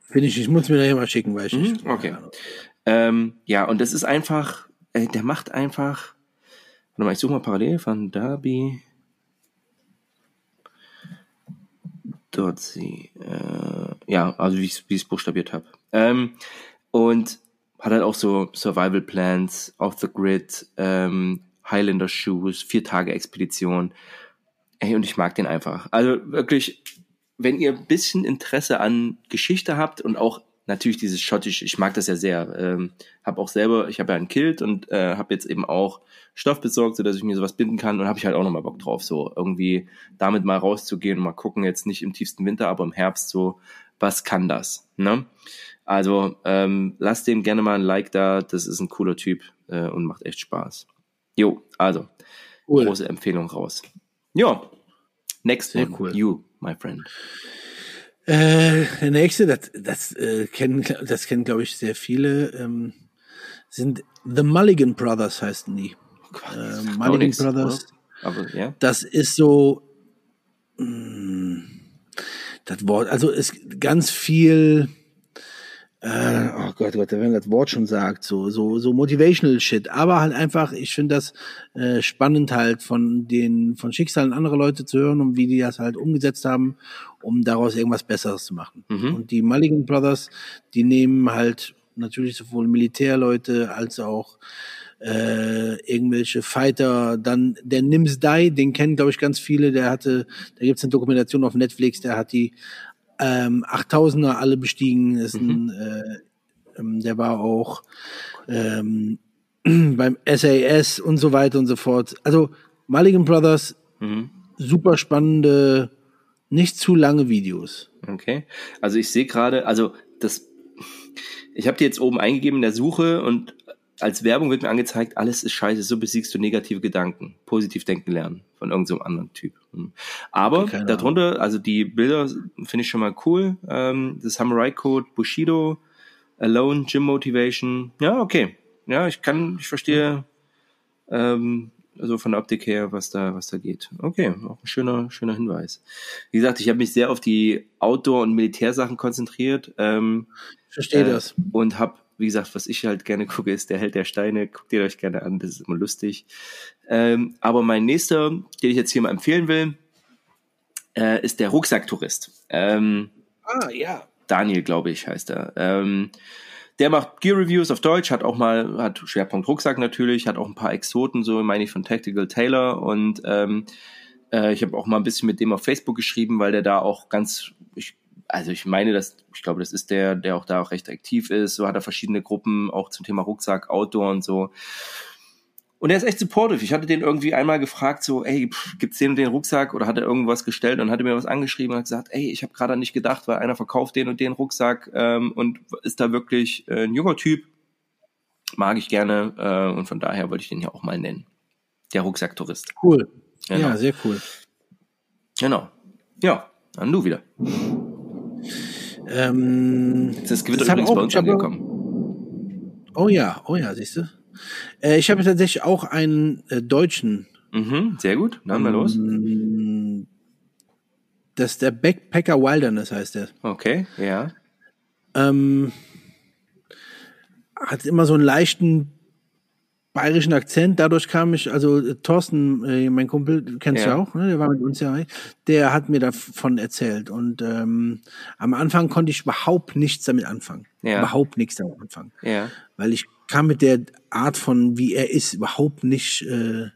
Finde ich, ich muss mir da mal schicken, weil ich mhm, Okay. Ähm, ja, und das ist einfach, äh, der macht einfach, warte mal, ich suche mal parallel von Darby. Dort sie, äh, ja, also wie ich es buchstabiert habe. Ähm, und hat halt auch so Survival Plans, Off the Grid, ähm, Highlander Shoes, vier Tage Expedition. Ey, und ich mag den einfach. Also wirklich, wenn ihr ein bisschen Interesse an Geschichte habt und auch natürlich dieses schottische, ich mag das ja sehr. Ähm, habe auch selber, ich habe ja ein Kilt und äh, habe jetzt eben auch Stoff besorgt, so dass ich mir sowas binden kann und habe ich halt auch nochmal Bock drauf, so irgendwie damit mal rauszugehen und mal gucken, jetzt nicht im tiefsten Winter, aber im Herbst so, was kann das? Ne? Also ähm, lasst dem gerne mal ein Like da, das ist ein cooler Typ äh, und macht echt Spaß. Jo, also cool. große Empfehlung raus. Ja, next Sehr one, cool. you, my friend. Äh, der nächste, das, das äh, kennen, das kennen glaube ich sehr viele, ähm, sind The Mulligan Brothers heißen die. Äh, Mulligan nix, Brothers. Aber, ja. Das ist so, mh, mm, das Wort, also ist ganz viel äh, oh Gott, Gott, wenn das Wort schon sagt, so, so, so motivational Shit. Aber halt einfach, ich finde das äh, spannend halt von den, von Schicksalen anderer Leute zu hören und wie die das halt umgesetzt haben, um daraus irgendwas Besseres zu machen. Mhm. Und die Mulligan Brothers, die nehmen halt natürlich sowohl Militärleute als auch äh, irgendwelche Fighter, dann der Nims Dai, den kennen glaube ich ganz viele, der hatte, da gibt's eine Dokumentation auf Netflix, der hat die ähm, 8000er alle bestiegen. Ist mhm. ein, äh, ähm, der war auch ähm, beim SAS und so weiter und so fort. Also Mulligan Brothers, mhm. super spannende, nicht zu lange Videos. Okay. Also ich sehe gerade, also das, ich habe die jetzt oben eingegeben in der Suche und als Werbung wird mir angezeigt, alles ist scheiße, so besiegst du negative Gedanken. Positiv denken lernen von irgendeinem so anderen Typ. Hm. Aber okay, darunter, also die Bilder finde ich schon mal cool. Ähm, das Samurai Code, Bushido, Alone, Gym Motivation. Ja, okay. Ja, ich kann, ich verstehe, ähm, also von der Optik her, was da, was da geht. Okay, auch ein schöner, schöner Hinweis. Wie gesagt, ich habe mich sehr auf die Outdoor- und Militärsachen konzentriert. Ähm, Verstehe äh, das. Und habe wie gesagt, was ich halt gerne gucke, ist der Held der Steine. Guckt ihr euch gerne an, das ist immer lustig. Ähm, aber mein nächster, den ich jetzt hier mal empfehlen will, äh, ist der Rucksacktourist. Ähm, ah, ja. Daniel, glaube ich, heißt er. Ähm, der macht Gear Reviews auf Deutsch, hat auch mal, hat Schwerpunkt Rucksack natürlich, hat auch ein paar Exoten, so meine ich von Tactical Taylor und ähm, äh, ich habe auch mal ein bisschen mit dem auf Facebook geschrieben, weil der da auch ganz, also ich meine, dass, ich glaube, das ist der, der auch da auch recht aktiv ist. So hat er verschiedene Gruppen auch zum Thema Rucksack, Outdoor und so. Und er ist echt supportive. Ich hatte den irgendwie einmal gefragt, so, ey, pff, gibt's den und den Rucksack oder hat er irgendwas gestellt und hatte mir was angeschrieben und hat gesagt, ey, ich habe gerade nicht gedacht, weil einer verkauft den und den Rucksack ähm, und ist da wirklich äh, ein junger Typ. Mag ich gerne äh, und von daher wollte ich den ja auch mal nennen. Der Rucksacktourist. Cool. Genau. Ja, sehr cool. Genau. Ja, dann du wieder. Ähm, das Gewitter das übrigens auch, bei uns angekommen. Oh ja, oh ja, siehst du. Äh, ich habe tatsächlich auch einen äh, deutschen. Mhm, sehr gut, dann mal los. Ähm, das ist der Backpacker Wilderness heißt der. Okay, ja. Ähm, hat immer so einen leichten bayerischen Akzent. Dadurch kam ich, also äh, Thorsten, äh, mein Kumpel, du kennst ja. ja auch, ne? der war mit uns ja, der hat mir davon erzählt. Und ähm, am Anfang konnte ich überhaupt nichts damit anfangen. Ja. Überhaupt nichts damit anfangen. Ja. Weil ich kam mit der Art von, wie er ist, überhaupt nicht, äh,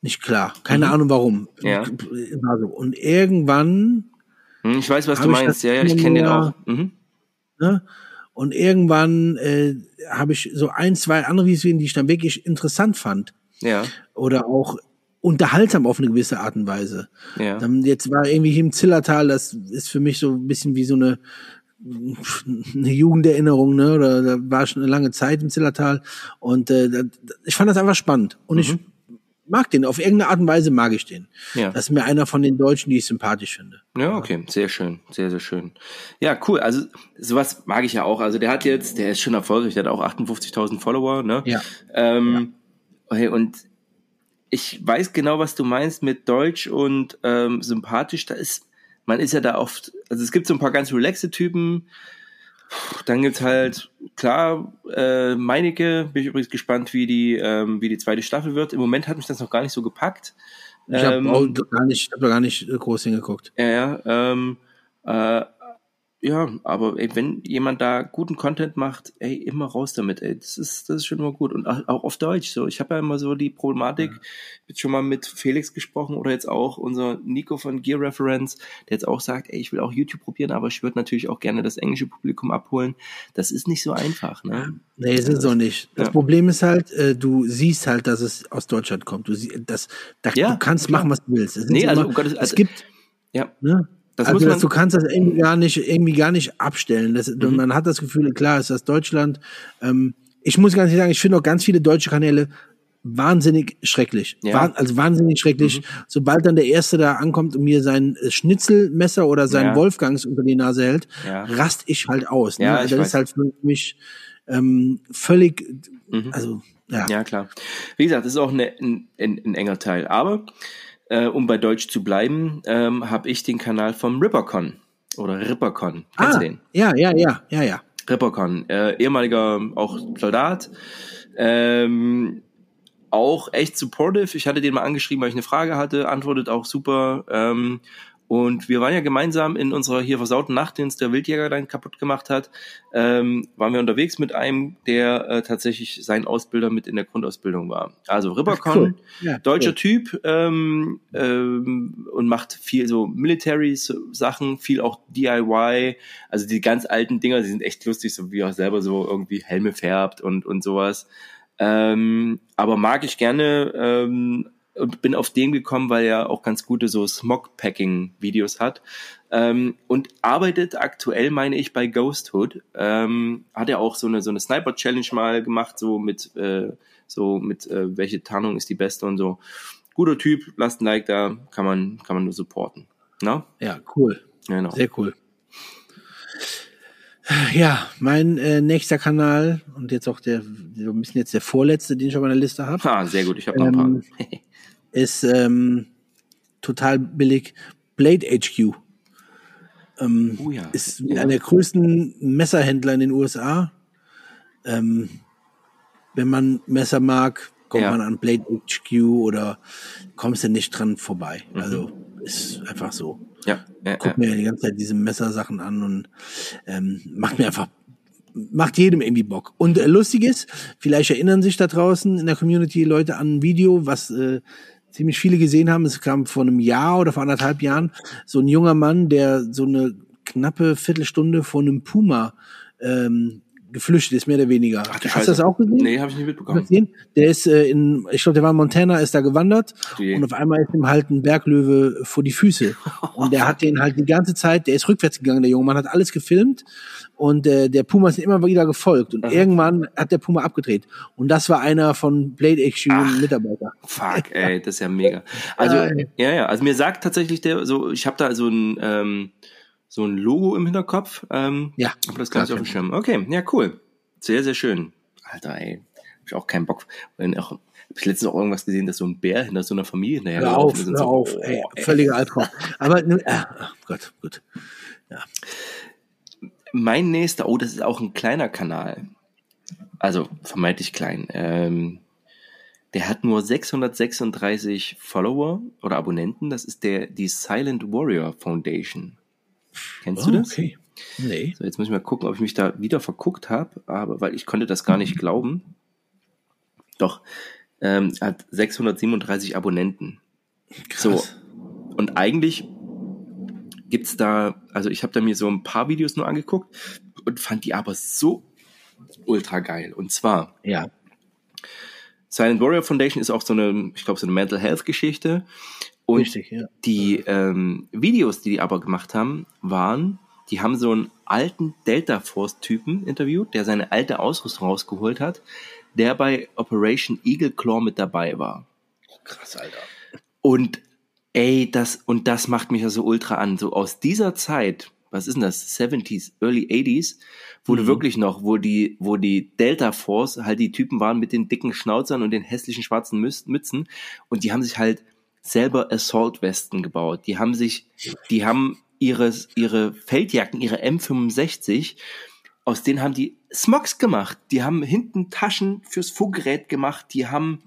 nicht klar. Keine mhm. Ahnung warum. Ja. War so. Und irgendwann. Hm, ich weiß, was du meinst. Ja, ja, ich kenne den auch. Mhm. Ne? Und irgendwann äh, habe ich so ein, zwei andere Videos die ich dann wirklich interessant fand. Ja. Oder auch unterhaltsam auf eine gewisse Art und Weise. Ja. Dann jetzt war irgendwie hier im Zillertal, das ist für mich so ein bisschen wie so eine, eine Jugenderinnerung, ne? Oder da war schon eine lange Zeit im Zillertal. Und äh, ich fand das einfach spannend. Und mhm. ich mag den. Auf irgendeine Art und Weise mag ich den. Ja. Das ist mir einer von den Deutschen, die ich sympathisch finde. Ja, okay. Sehr schön. Sehr, sehr schön. Ja, cool. Also, sowas mag ich ja auch. Also, der hat jetzt, der ist schon erfolgreich. Der hat auch 58.000 Follower, ne? Ja. Ähm, ja. Okay, und ich weiß genau, was du meinst mit Deutsch und ähm, sympathisch. Da ist, man ist ja da oft, also es gibt so ein paar ganz relaxte Typen, Dann gibt's halt, klar, äh, Meinecke, bin ich übrigens gespannt, wie die, ähm, wie die zweite Staffel wird. Im Moment hat mich das noch gar nicht so gepackt. Ich habe Ähm, gar nicht, hab da gar nicht äh, groß hingeguckt. Ja, ja, ähm, äh, ja, aber ey, wenn jemand da guten Content macht, ey, immer raus damit, ey, das ist, das ist schon immer gut und auch auf Deutsch. So, ich habe ja immer so die Problematik, jetzt schon mal mit Felix gesprochen oder jetzt auch unser Nico von Gear Reference, der jetzt auch sagt, ey, ich will auch YouTube probieren, aber ich würde natürlich auch gerne das englische Publikum abholen. Das ist nicht so einfach, ne? Nee, ist es auch nicht. Das Ja. Problem ist halt, äh, du siehst halt, dass es aus Deutschland kommt. Du, sie, das, da, Ja, du kannst klar. machen, was du willst. Es, Nee, also, immer, um Gottes- es also- gibt, Ja, ne? Das also man- das, du kannst das irgendwie gar nicht, irgendwie gar nicht abstellen. Das, Mhm. Man hat das Gefühl, klar ist das Deutschland. Ähm, ich muss ganz ehrlich sagen, ich finde auch ganz viele deutsche Kanäle wahnsinnig schrecklich. Ja. Mhm. Wahn, also wahnsinnig schrecklich. Sobald dann der Erste da ankommt und mir sein Schnitzelmesser oder sein Ja. Wolfgangs unter die Nase hält, Ja. rast ich halt aus. Ne? Ja, ich das weiß. ist halt für mich ähm, völlig, Mhm. also ja. Ja, klar. Wie gesagt, das ist auch eine, ein, ein, ein enger Teil. Aber äh, um bei Deutsch zu bleiben, ähm, habe ich den Kanal vom Rippercon oder Rippercon. Kennst Ah, du den? ja, ja, ja, ja, ja. Rippercon, äh, ehemaliger auch Soldat. Ähm, auch echt supportive. Ich hatte den mal angeschrieben, weil ich eine Frage hatte, antwortet auch super. Ähm, und wir waren ja gemeinsam in unserer hier versauten Nacht, den uns der Wildjäger dann kaputt gemacht hat, ähm, waren wir unterwegs mit einem, der äh, tatsächlich sein Ausbilder mit in der Grundausbildung war. Also Rippercon, cool. Ja, deutscher cool. Typ ähm, ähm, und macht viel so Military-Sachen, viel auch DIY. Also die ganz alten Dinger, die sind echt lustig, so wie er selber so irgendwie Helme färbt und, und sowas. Ähm, aber mag ich gerne ähm, und bin auf den gekommen, weil er auch ganz gute so Smog-Packing-Videos hat. Ähm, und arbeitet aktuell, meine ich, bei Ghosthood. Ähm, hat er auch so eine, so eine Sniper-Challenge mal gemacht, so mit, äh, so mit, äh, welche Tarnung ist die beste und so. Guter Typ, lasst ein Like da, kann man, kann man nur supporten. Na? Ja, cool. Genau. Sehr cool. Ja, mein äh, nächster Kanal und jetzt auch der, ein bisschen jetzt der vorletzte, den ich auf meiner Liste habe, Ha, sehr gut, ich habe noch ein Ähm, paar. Ist ähm, total billig Blade HQ. Ähm, Oh ja. Ist Ja. einer der größten Messerhändler in den USA. Ähm, wenn man Messer mag, kommt Ja. man an Blade HQ oder kommst du nicht dran vorbei. Mhm. Also ist einfach so. ja, ja, ja. Guck mir die ganze Zeit diese Messersachen an und ähm, macht mir einfach macht jedem irgendwie Bock. Und äh, lustig ist, vielleicht erinnern sich da draußen in der Community Leute an ein Video, was äh, ziemlich viele gesehen haben. Es kam vor einem Jahr oder vor anderthalb Jahren so ein junger Mann, der so eine knappe Viertelstunde vor einem Puma ähm, geflüchtet ist, mehr oder weniger. du Hast du Scheiße. das auch gesehen? Nee, habe ich nicht mitbekommen. Der ist äh, in, ich glaube, der war in Montana, ist da gewandert Du je. und auf einmal ist ihm halt ein Berglöwe vor die Füße. Und der hat den halt die ganze Zeit, der ist rückwärts gegangen, der junge Mann hat alles gefilmt und äh, der Puma ist immer wieder gefolgt und irgendwann hat der Puma abgedreht. Und das war einer von Blade Ach. Mitarbeiter. Fuck, ey, das ist ja mega. Also, Geil. ja, ja, also mir sagt tatsächlich der, so, ich habe da so ein, ähm, so ein Logo im Hinterkopf, ähm, Ja, aber das nicht klar, auf dem Schirm. Okay, ja, cool. Sehr, sehr schön. Alter, ey, hab ich auch keinen Bock. Wenn auch, hab ich letztens auch irgendwas gesehen, dass so ein Bär hinter so einer Familie hinterher Hör auf, hör so, auf, oh, ey, ey. völliger Albtraum. Aber, äh, ach Gott, gut. Mein nächster, oh, das ist auch ein kleiner Kanal. Also vermeintlich klein. Ähm, der hat nur 636 Follower oder Abonnenten. Das ist der die Silent Warrior Foundation. Kennst du Oh, das? okay. Nee. So, jetzt muss ich mal gucken, ob ich mich da wieder verguckt habe, aber weil ich konnte das gar nicht glauben. Doch, ähm, hat 637 Abonnenten. So, Krass. und eigentlich gibt's da, also ich habe da mir so ein paar Videos nur angeguckt und fand die aber so ultra geil. Und zwar, Ja. Silent Warrior Foundation ist auch so eine, ich glaube, so eine Mental Health Geschichte. Und Richtig, ja. die ähm, Videos, die die aber gemacht haben, waren, die haben so einen alten Delta Force Typen interviewt, der seine alte Ausrüstung rausgeholt hat, der bei Operation Eagle Claw mit dabei war. Krass, Alter. Und ey, das, und das macht mich ja so ultra an. So aus dieser Zeit, was ist denn das? 70s, Early 80s, wo du Mhm. wirklich noch, wo die, wo die Delta Force halt die Typen waren mit den dicken Schnauzern und den hässlichen schwarzen Mützen. Und die haben sich halt selber Assault-Westen gebaut. Die haben sich, die haben ihre, ihre Feldjacken, ihre M65 aus denen haben die Smogs gemacht. Die haben hinten Taschen fürs Funkgerät gemacht. Die haben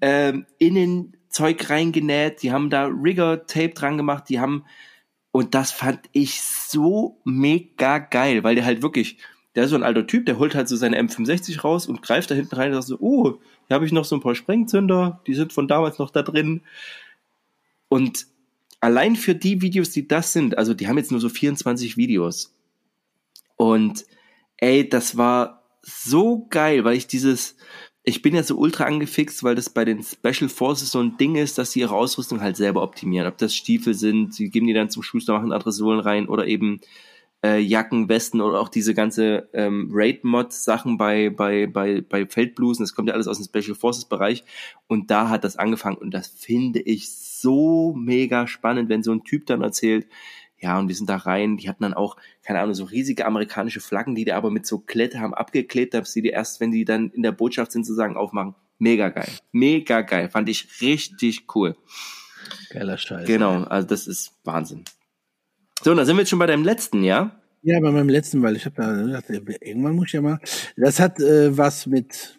ähm, innen Zeug reingenäht. Die haben da Rigger-Tape dran gemacht. Die haben und das fand ich so mega geil, weil der halt wirklich, der ist so ein alter Typ, der holt halt so seine M65 raus und greift da hinten rein und sagt so, oh, hier habe ich noch so ein paar Sprengzünder, die sind von damals noch da drin. Und allein für die Videos, die das sind, also die haben jetzt nur so 24 Videos. Und ey, das war so geil, weil ich dieses, ich bin ja so ultra angefixt, weil das bei den Special Forces so ein Ding ist, dass sie ihre Ausrüstung halt selber optimieren. Ob das Stiefel sind, sie geben die dann zum Schuster, machen andere rein oder eben äh, Jacken, Westen oder auch diese ganze ähm, Raid-Mod-Sachen bei, bei, bei, bei Feldblusen. Das kommt ja alles aus dem Special Forces-Bereich. Und da hat das angefangen und das finde ich so mega spannend, wenn so ein Typ dann erzählt, ja, und wir sind da rein, die hatten dann auch, keine Ahnung, so riesige amerikanische Flaggen, die die aber mit so Klette haben abgeklebt, dass sie die erst, wenn die dann in der Botschaft sind, sozusagen aufmachen. Mega geil. Mega geil. Fand ich richtig cool. Geiler Scheiß. Genau, also das ist Wahnsinn. So, und da sind wir jetzt schon bei deinem letzten, ja? Ja, bei meinem letzten, weil ich habe da gedacht, irgendwann muss ich ja mal. Das hat äh, was mit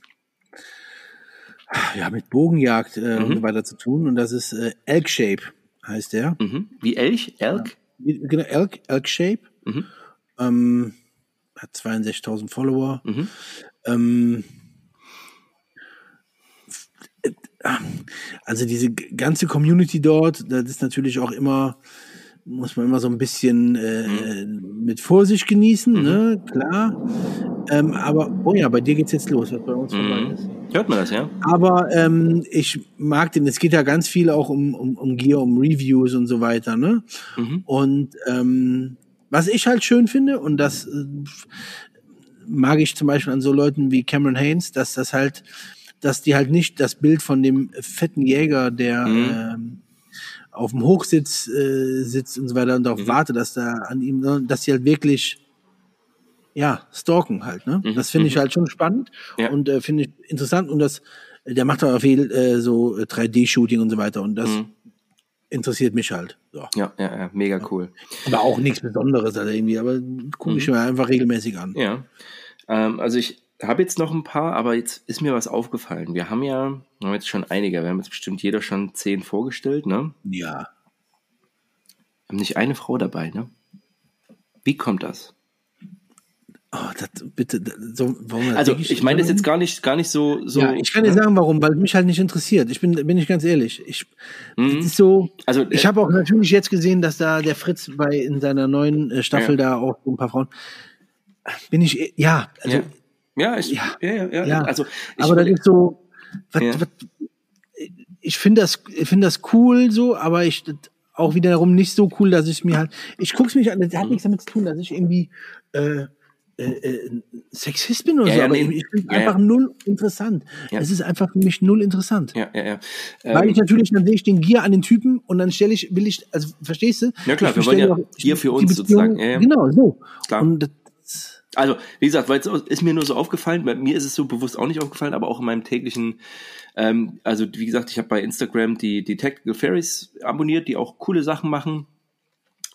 ja mit Bogenjagd äh, mhm. und so weiter zu tun und das ist äh, Elk Shape heißt der. Mhm. Wie Elch? Elk? Ja genau, Elk, Elk Shape. Mhm. Ähm, hat 62.000 Follower. Mhm. Ähm, also diese ganze Community dort, das ist natürlich auch immer, muss man immer so ein bisschen äh, mhm. mit Vorsicht genießen, mhm. ne? Klar. Ähm, aber, oh ja, bei dir geht's jetzt los, was bei uns mhm. vorbei ist. Hört man das, ja? Aber ähm, ich mag den, es geht ja ganz viel auch um, um, um Gear, um Reviews und so weiter, ne? Mhm. Und ähm, was ich halt schön finde, und das äh, mag ich zum Beispiel an so Leuten wie Cameron Haynes, dass das halt, dass die halt nicht das Bild von dem fetten Jäger, der mhm. ähm, auf dem Hochsitz äh, sitzt und so weiter und darauf mhm. wartet, dass da an ihm, dass sie halt wirklich ja, stalken halt, ne? Mhm. Das finde ich mhm. halt schon spannend ja. und äh, finde ich interessant und das, der macht auch viel äh, so 3D-Shooting und so weiter und das mhm. interessiert mich halt. So. Ja, ja, ja, mega cool. Aber auch nichts Besonderes halt irgendwie, aber gucke ich mhm. mir einfach regelmäßig an. Ja, ähm, also ich habe jetzt noch ein paar, aber jetzt ist mir was aufgefallen. Wir haben ja, wir haben jetzt schon einige, wir haben jetzt bestimmt jeder schon zehn vorgestellt, ne? Ja. Haben nicht eine Frau dabei, ne? Wie kommt das? Oh, das, bitte, so, warum also ich meine das jetzt gar nicht, gar nicht so, so. Ja, ich kann dir ne? sagen, warum, weil mich halt nicht interessiert. Ich bin, bin ich ganz ehrlich. Ich, mhm. ist so. Also ich äh, habe auch natürlich jetzt gesehen, dass da der Fritz bei in seiner neuen äh, Staffel ja. da auch so ein paar Frauen. Bin ich, ja, also, ja, ja, ich, ja, ja, ja, ja. Also, ich, aber das ist so. Was, was, ich finde das, ich finde das cool so, aber ich auch wiederum nicht so cool, dass ich mir halt, ich guck's mich an, das hat mhm. nichts damit zu tun, dass ich irgendwie äh, äh, äh, Sexist bin oder ja, so, ja, aber nee, ich finde ja, einfach null interessant. Es ist einfach für mich null interessant. Ja, ja, ja. Weil ähm, ich natürlich, dann sehe ich den Gier an den Typen und dann stelle ich, will ich, also verstehst du? Ja klar, wir wollen ja Gier für uns sozusagen. Genau, so. Klar. Und das, also, wie gesagt, weil es ist mir nur so aufgefallen, bei mir ist es so bewusst auch nicht aufgefallen, aber auch in meinem täglichen, ähm, also wie gesagt, ich habe bei Instagram die, die Tactical Fairies abonniert, die auch coole Sachen machen,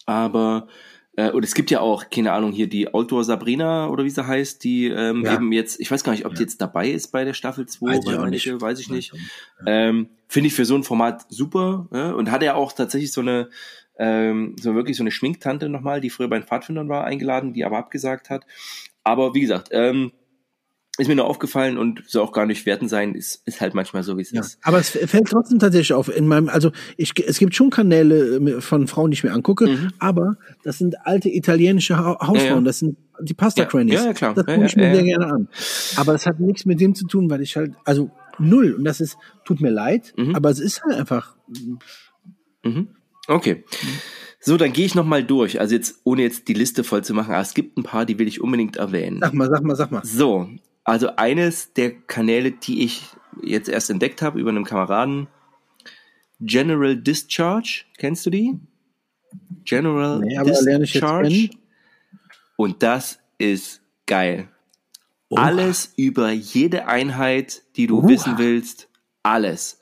aber äh, und es gibt ja auch, keine Ahnung, hier die Outdoor Sabrina oder wie sie heißt, die ähm, ja. eben jetzt, ich weiß gar nicht, ob die jetzt dabei ist bei der Staffel 2, weiß, ich, nicht. weiß ich nicht. Ähm, Finde ich für so ein Format super. Ja? Und hat ja auch tatsächlich so eine, ähm, so wirklich so eine Schminktante nochmal, die früher bei den Pfadfindern war, eingeladen, die aber abgesagt hat. Aber wie gesagt, ähm, ist mir nur aufgefallen und soll auch gar nicht werten sein, ist, ist halt manchmal so, wie es ja, ist. Aber es fällt trotzdem tatsächlich auf. In meinem, also ich, es gibt schon Kanäle äh, von Frauen, die ich mir angucke, mhm. aber das sind alte italienische Hausfrauen, ja, ja. das sind die Pasta Crannies. Ja, ja, klar. Das gucke ich mir sehr gerne an. Aber es hat nichts mit dem zu tun, weil ich halt, also null. Und das ist, tut mir leid, mhm. aber es ist halt einfach. Mhm. Okay. So, dann gehe ich noch mal durch. Also jetzt, ohne jetzt die Liste voll zu machen, aber es gibt ein paar, die will ich unbedingt erwähnen. Sag mal, sag mal, sag mal. So, also eines der Kanäle, die ich jetzt erst entdeckt habe über einen Kameraden, General Discharge, kennst du die? General nee, Discharge. Und das ist geil. Oh. Alles über jede Einheit, die du uh. wissen willst, alles.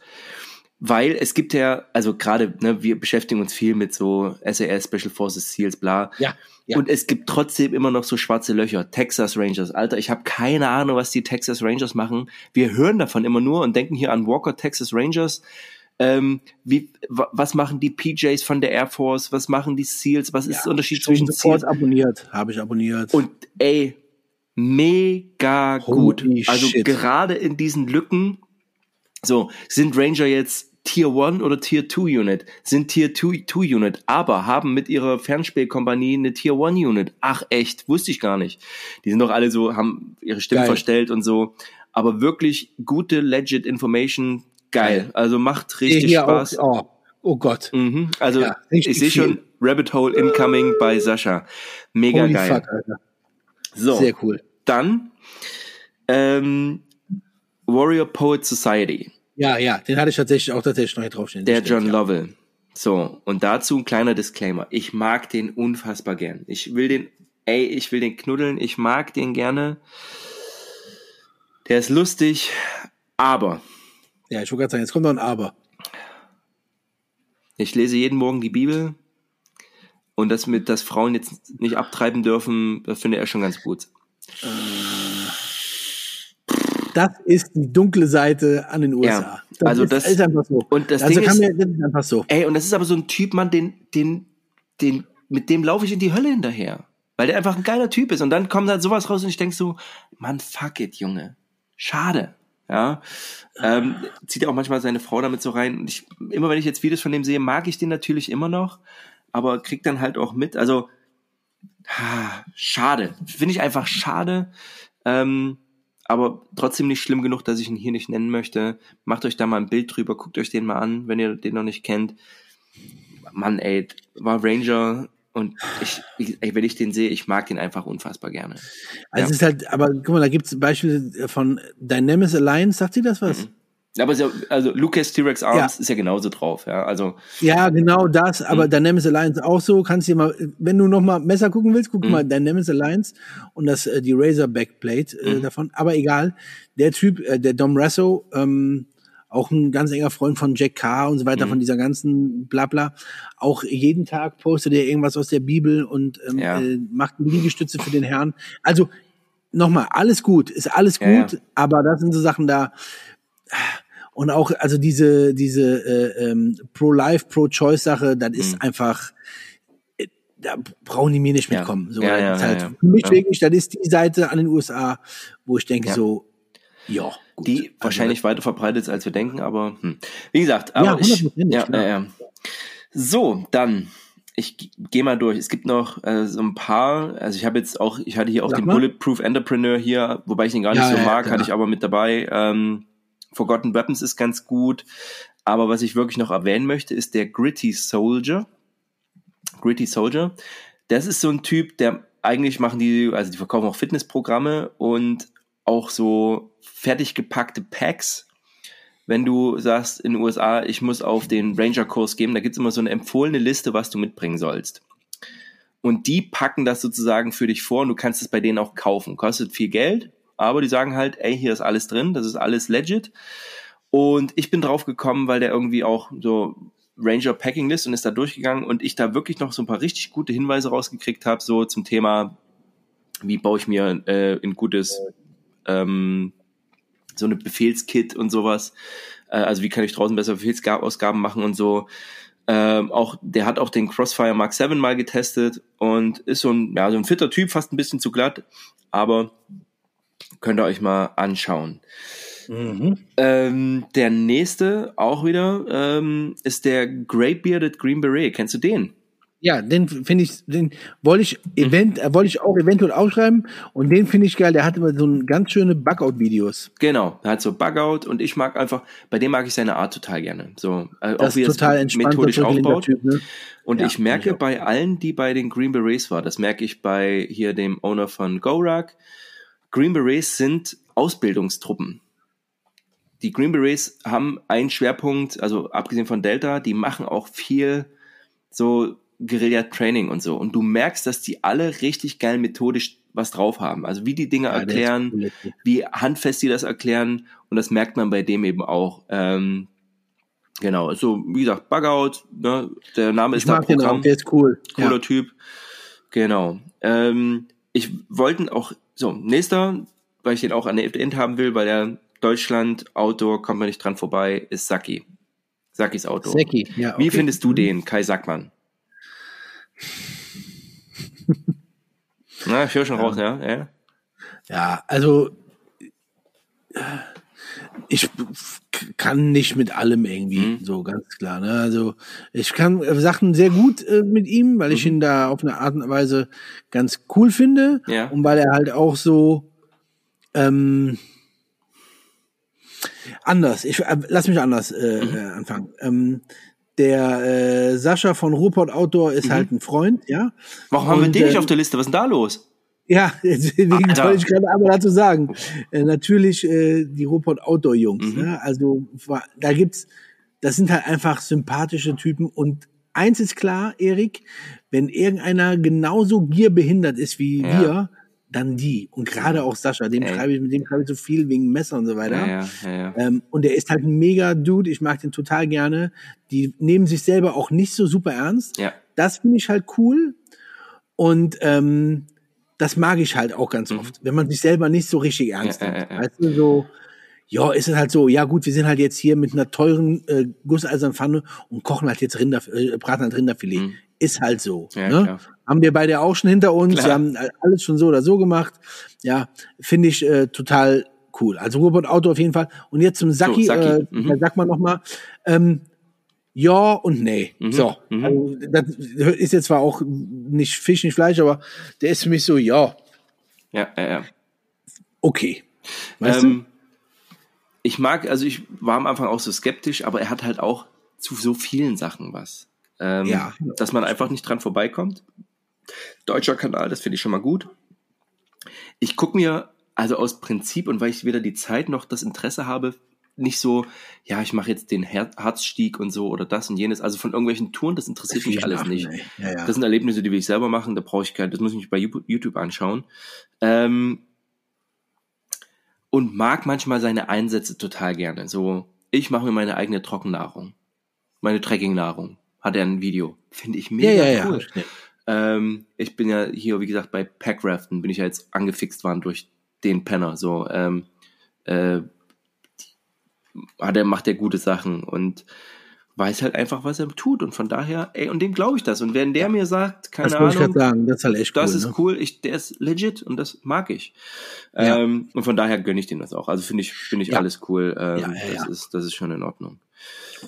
weil es gibt ja, also gerade, ne, wir beschäftigen uns viel mit so SAS, Special Forces, SEALs, bla. Ja, ja. Und es gibt trotzdem immer noch so schwarze Löcher. Texas Rangers, Alter, ich habe keine Ahnung, was die Texas Rangers machen. Wir hören davon immer nur und denken hier an Walker Texas Rangers. Ähm, wie, was machen die PJs von der Air Force? Was machen die SEALs? Was ist der Unterschied zwischen sofort SEALs? abonniert, habe ich abonniert. Und ey, mega gut. Holy also shit. gerade in diesen Lücken, so sind Ranger jetzt Tier 1 oder Tier 2 Unit, sind Tier 2, 2 Unit, aber haben mit ihrer Fernspielkompanie eine Tier 1 Unit. Ach echt, wusste ich gar nicht. Die sind doch alle so, haben ihre Stimmen Geil. verstellt und so. Aber wirklich gute, legit Information, geil. Geil. Also macht richtig hier Spaß. Auch, oh, oh Gott. Mhm. Also Ja, ich sehe schon Rabbit Hole Incoming bei Sascha. Mega Holy geil. fuck. So, Sehr cool. dann ähm, Warrior Poet Society. Ja, ja, den hatte ich tatsächlich auch tatsächlich noch hier draufstehen. Der John ja. Lovell. So, und dazu ein kleiner Disclaimer. Ich mag den unfassbar gern. Ich will den, ey, ich will den knuddeln. Ich mag den gerne. Der ist lustig, aber Ja, ich wollte gerade sagen, jetzt kommt noch ein Aber. ich lese jeden Morgen die Bibel. Und das mit, dass Frauen jetzt nicht abtreiben dürfen, das finde er schon ganz gut. Das ist die dunkle Seite an den USA. Ja, das also ist, das- ist einfach so. und das also Ding kann ist- ist einfach so. Ey, und das ist aber so ein Typ, Mann, den, den, den, mit dem laufe ich in die Hölle hinterher. Weil der einfach ein geiler Typ ist. Und dann kommt halt sowas raus und ich denk so, Mann, fuck it, Junge. Schade. Ja. Ähm, zieht ja auch manchmal seine Frau damit so rein. Und ich, immer wenn ich jetzt Videos von dem sehe, mag ich den natürlich immer noch, aber krieg dann halt auch mit. Also, ah, schade. Finde ich einfach schade. Ähm, aber trotzdem nicht schlimm genug, dass ich ihn hier nicht nennen möchte. Macht euch da mal ein Bild drüber, guckt euch den mal an, wenn ihr den noch nicht kennt. Mann, ey, war Ranger und ich, ey, wenn ich den sehe, ich mag den einfach unfassbar gerne. Also Ja. es ist halt, aber guck mal, da gibt es Beispiele von Dynamis Alliance, sagt sie das was? Aber ist ja, also Lucas T-Rex Arms Ja. ist ja genauso drauf, ja. Also, Ja, genau das, aber Mhm. Dynamis Alliance auch so. Kannst du dir mal, wenn du noch mal Messer gucken willst, Mhm. guck mal Dynamis Alliance und das äh, die Razorback Plate äh, Mhm. davon. Aber egal, der Typ, äh, der Dom Rasso, ähm, auch ein ganz enger Freund von Jack Carr und so weiter, Mhm. von dieser ganzen Blabla. Auch jeden Tag postet er irgendwas aus der Bibel und ähm, Ja. äh, macht Liegestütze für den Herrn. Also nochmal, alles gut, ist alles Ja, gut, aber das sind so Sachen da. Und auch, also diese, diese äh, ähm, Pro-Life, Pro-Choice-Sache, das ist Mhm. einfach, äh, da brauchen die mir nicht Ja. mitkommen. So, Ja, das ja, ist ja, halt ja. Für mich Ja. wirklich, das ist die Seite an den USA, wo ich denke Ja. so, ja, gut. die Also, wahrscheinlich weiter verbreitet ist, als wir denken, aber hm. wie gesagt, aber Ja, ich, 100%, ja, ja, ja. So, dann ich gehe mal durch. Es gibt noch äh, so ein paar, also ich habe jetzt auch, ich hatte hier auch Sag den mal. Bulletproof Entrepreneur hier, wobei ich ihn gar nicht Ja, so ja, mag, klar. hatte ich aber mit dabei. Ähm, Forgotten Weapons ist ganz gut, aber was ich wirklich noch erwähnen möchte, ist der Gritty Soldier. Gritty Soldier. Das ist so ein Typ, der eigentlich machen die, also die verkaufen auch Fitnessprogramme und auch so fertig gepackte Packs. Wenn du sagst in den USA, ich muss auf den Ranger-Kurs geben, da gibt's immer so eine empfohlene Liste, was du mitbringen sollst. Und die packen das sozusagen für dich vor und du kannst es bei denen auch kaufen. Kostet viel Geld, aber die sagen halt, ey, hier ist alles drin, das ist alles legit. Und ich bin drauf gekommen, weil der irgendwie auch so Ranger Packing List und ist da durchgegangen und ich da wirklich noch so ein paar richtig gute Hinweise rausgekriegt habe, so zum Thema, wie baue ich mir äh, ein gutes, ähm, so eine Befehlskit und sowas. Äh, also wie kann ich draußen besser Befehlsausgaben machen und so. Ähm, auch der hat auch den Crossfire Mark 7 mal getestet und ist so ein ja so ein fitter Typ, fast ein bisschen zu glatt, aber könnt ihr euch mal anschauen. Mhm. Ähm, der nächste auch wieder ähm, ist der Grey Bearded Green Beret. Kennst du den? Ja, den finde ich, den wollte ich, Mhm. event, äh, wollte ich auch eventuell aufschreiben und den finde ich geil. Der hat immer so ein ganz schöne Bugout-Videos. Genau, er hat so Bugout und ich mag einfach, bei dem mag ich seine Art total gerne. So, äh, Das auch wie er ist es total entspannt, methodisch aufbaut. Typ, ne? Und Ja, ich merke ich bei allen, die bei den Green Berets war, das merke ich bei hier dem Owner von Gorak, Green Berets sind Ausbildungstruppen. Die Green Berets haben einen Schwerpunkt, also abgesehen von Delta, die machen auch viel so Guerilla-Training und so. Und du merkst, dass die alle richtig geil methodisch was drauf haben. Also wie die Dinge Ja, erklären, cool, wie handfest die das erklären. Und das merkt man bei dem eben auch. Ähm, Genau, also wie gesagt, Bugout, ne? der Name Ich ist da mag den Programm, auch, der ist cool. cooler Ja. Typ. Genau. Ähm, ich wollte auch, so, nächster, weil ich den auch an der End haben will, weil der Deutschland Outdoor, kommt man nicht dran vorbei, ist Saki. Sakis Auto. Seki, ja. Wie okay. findest du den, Kai Sackmann? Na, ich höre schon raus, ja. ja. Ja, also ich kann nicht mit allem irgendwie, Mhm. so ganz klar. Ne? Also ich kann äh, Sachen sehr gut äh, mit ihm, weil ich Mhm. ihn da auf eine Art und Weise ganz cool finde Ja. und weil er halt auch so ähm, anders. Ich äh, lass mich anders äh, Mhm. äh, anfangen. Ähm, der äh, Sascha von Ruhrport Outdoor ist halt ein Freund, ja. Warum haben wir Und, den nicht äh, auf der Liste? Was ist denn da los? Ja, deswegen Alter. wollte ich gerade einmal dazu sagen. Äh, natürlich äh, die Ruhrpott Outdoor Jungs. Mhm. Ne? Also da gibt's, das sind halt einfach sympathische Typen. Und eins ist klar, Erik, wenn irgendeiner genauso gierbehindert ist wie Ja. wir, dann die. Und gerade auch Sascha, dem Ey. schreibe ich, mit dem schreibe ich so viel wegen Messer und so weiter. Ja, ja, ja, ja. Ähm, und der ist halt ein mega Dude. Ich mag den total gerne. Die nehmen sich selber auch nicht so super ernst. ja. Das finde ich halt cool. Und ähm, das mag ich halt auch ganz oft, wenn man sich selber nicht so richtig ernst Mhm. Nimmt. ja. Weißt du, so, ja, ist es halt so, ja gut, wir sind halt jetzt hier mit einer teuren äh, gusseisernen Pfanne und kochen halt jetzt Rinder, äh, braten halt Rinderfilet. Ist halt so. Mhm. Ja, ne? Haben wir beide auch schon hinter uns. Klar. Wir haben alles schon so oder so gemacht. Ja, finde ich äh, total cool. Also Robot Auto auf jeden Fall. Und jetzt zum Saki, Saki, äh, mhm. da sagt man noch mal, ähm, ja und nee. Mhm, So, mhm. also, das ist jetzt zwar auch nicht Fisch, nicht Fleisch, aber der ist für mich so, ja, ja, ja, ja. okay. Weißt ähm, ich mag, also ich war am Anfang auch so skeptisch, aber er hat halt auch zu so vielen Sachen was. Ähm, Ja. Dass man einfach nicht dran vorbeikommt. Deutscher Kanal, das finde ich schon mal gut. Ich gucke mir, also aus Prinzip und weil ich weder die Zeit noch das Interesse habe, nicht so, ja, ich mache jetzt den Her Harzstieg und so oder das und jenes, also von irgendwelchen Touren, das interessiert mich alles nicht. Ja, ja. Das sind Erlebnisse, die will ich selber machen, da brauche ich kein, das muss ich mich bei YouTube anschauen. Ähm, und mag manchmal seine Einsätze total gerne. So, ich mache mir meine eigene Trockennahrung. Meine Trekkingnahrung. Hat er ein Video. Finde ich mega ja. cool. Ähm, ich bin ja hier, wie gesagt, bei Packraften bin ich ja jetzt angefixt worden durch den Penner. So, ähm, äh, hat er, macht er gute Sachen und weiß halt einfach, was er tut. Und von daher, ey, und dem glaube ich das. Und wenn der mir sagt, keine Das ich Ahnung, gerade sagen, das ist halt echt das cool. ist ne? cool, ich, der ist legit und das mag ich. Ja. Ähm, und von daher gönne ich dem das auch. Also finde ich, finde ich Ja. alles cool. Ähm, Ja, das. Ist, das ist schon in Ordnung.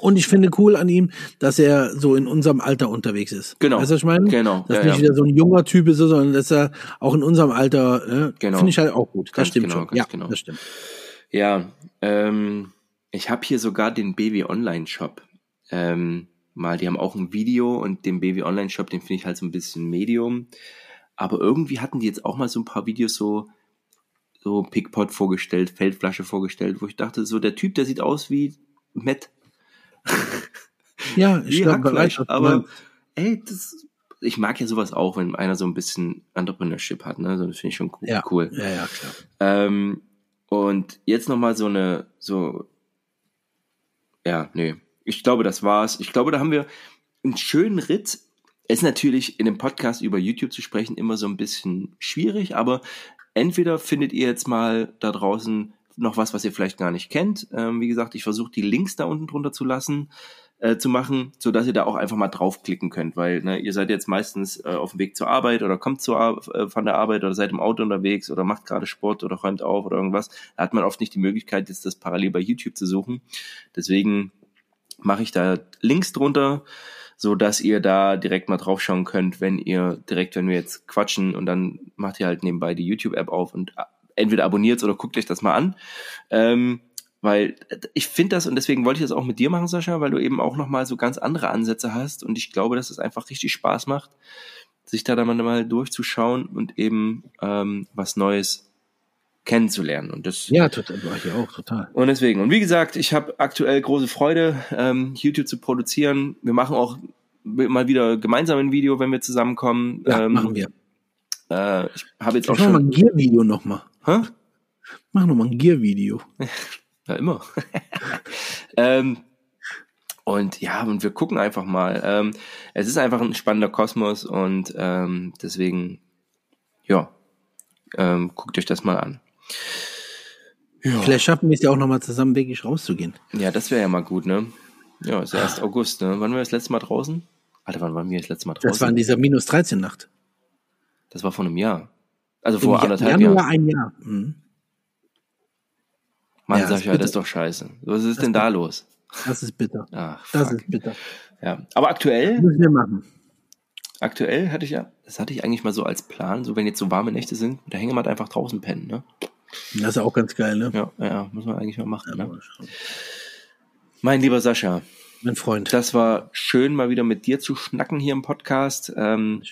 Und ich finde cool an ihm, dass er so in unserem Alter unterwegs ist. Genau. Weißt du, was ich meine? Genau. Dass Ja, nicht ja. wieder so ein junger Typ ist, sondern dass er auch in unserem Alter, äh, Genau. finde ich halt auch gut. Das Ganz stimmt genau, schon. ganz Ja, genau. das stimmt. Ja, ähm, ich habe hier sogar den BW Online Shop. Ähm, mal, die haben auch ein Video und den BW Online Shop, den finde ich halt so ein bisschen Medium. Aber irgendwie hatten die jetzt auch mal so ein paar Videos so, so Pickpot vorgestellt, Feldflasche vorgestellt, wo ich dachte, so der Typ, der sieht aus wie Matt. Ja, ich glaube, aber ey, das, ich mag ja sowas auch, wenn einer so ein bisschen Entrepreneurship hat, ne? So, das finde ich schon cool. ja, cool. Ja, ja, klar. Ähm, und jetzt nochmal so eine, so, ja, nee. Ich glaube, das war's. Ich glaube, da haben wir einen schönen Ritt. Es ist natürlich in dem Podcast über YouTube zu sprechen immer so ein bisschen schwierig, aber entweder findet ihr jetzt mal da draußen noch was, was ihr vielleicht gar nicht kennt. Ähm, wie gesagt, ich versuche die Links da unten drunter zu lassen, äh, zu machen, so dass ihr da auch einfach mal draufklicken könnt, weil ne, ihr seid jetzt meistens äh, auf dem Weg zur Arbeit oder kommt zur, Ar- äh, von der Arbeit oder seid im Auto unterwegs oder macht gerade Sport oder räumt auf oder irgendwas. Da hat man oft nicht die Möglichkeit, jetzt das parallel bei YouTube zu suchen. Deswegen mache ich da Links drunter, so dass ihr da direkt mal draufschauen könnt, wenn ihr direkt, wenn wir jetzt quatschen und dann macht ihr halt nebenbei die YouTube-App auf und äh, entweder abonniert oder guckt euch das mal an. Ähm, weil ich finde das, und deswegen wollte ich das auch mit dir machen, Sascha, weil du eben auch nochmal so ganz andere Ansätze hast und ich glaube, dass es einfach richtig Spaß macht, sich da dann mal durchzuschauen und eben ähm, was Neues kennenzulernen. Und das Ja, total, war ich auch, total. und deswegen, und wie gesagt, ich habe aktuell große Freude, ähm, YouTube zu produzieren. Wir machen auch mal wieder gemeinsam ein Video, wenn wir zusammenkommen. Ja, ähm, machen wir. Äh, ich habe jetzt auch Ich mach mal ein schon. Gear-Video nochmal. Mach nochmal ein Gear-Video. Ja, immer. ähm, Und ja, und wir gucken einfach mal. Ähm, es ist einfach ein spannender Kosmos und ähm, deswegen, ja, ähm, guckt euch das mal an. Ja. Vielleicht schaffen wir es ja auch nochmal zusammen wirklich rauszugehen. Ja, das wäre ja mal gut, ne? Ja, ist ja erst August, ne? Wann waren wir das letzte Mal draußen? Alter, wann waren wir das letzte Mal draußen? Das war in dieser minus 13 Nacht. Das war vor einem Jahr. Also vor Im anderthalb Januar Jahren. ein Jahr. Mhm. Mann, Ja, ja, das ist doch scheiße. Was ist denn da los? Das ist bitter. Ach, Das ist bitter. Ja. Aber aktuell, Müssen wir machen. aktuell hatte ich ja, das hatte ich eigentlich mal so als Plan, so wenn jetzt so warme Nächte sind, der Hängematte einfach draußen pennen, ne? Das ist auch ganz geil, ne? Ja, ja, ja, muss man eigentlich mal machen, ne? Aber schon. Mein lieber Sascha, Mein Freund. das war schön, mal wieder mit dir zu schnacken hier im Podcast. Ähm,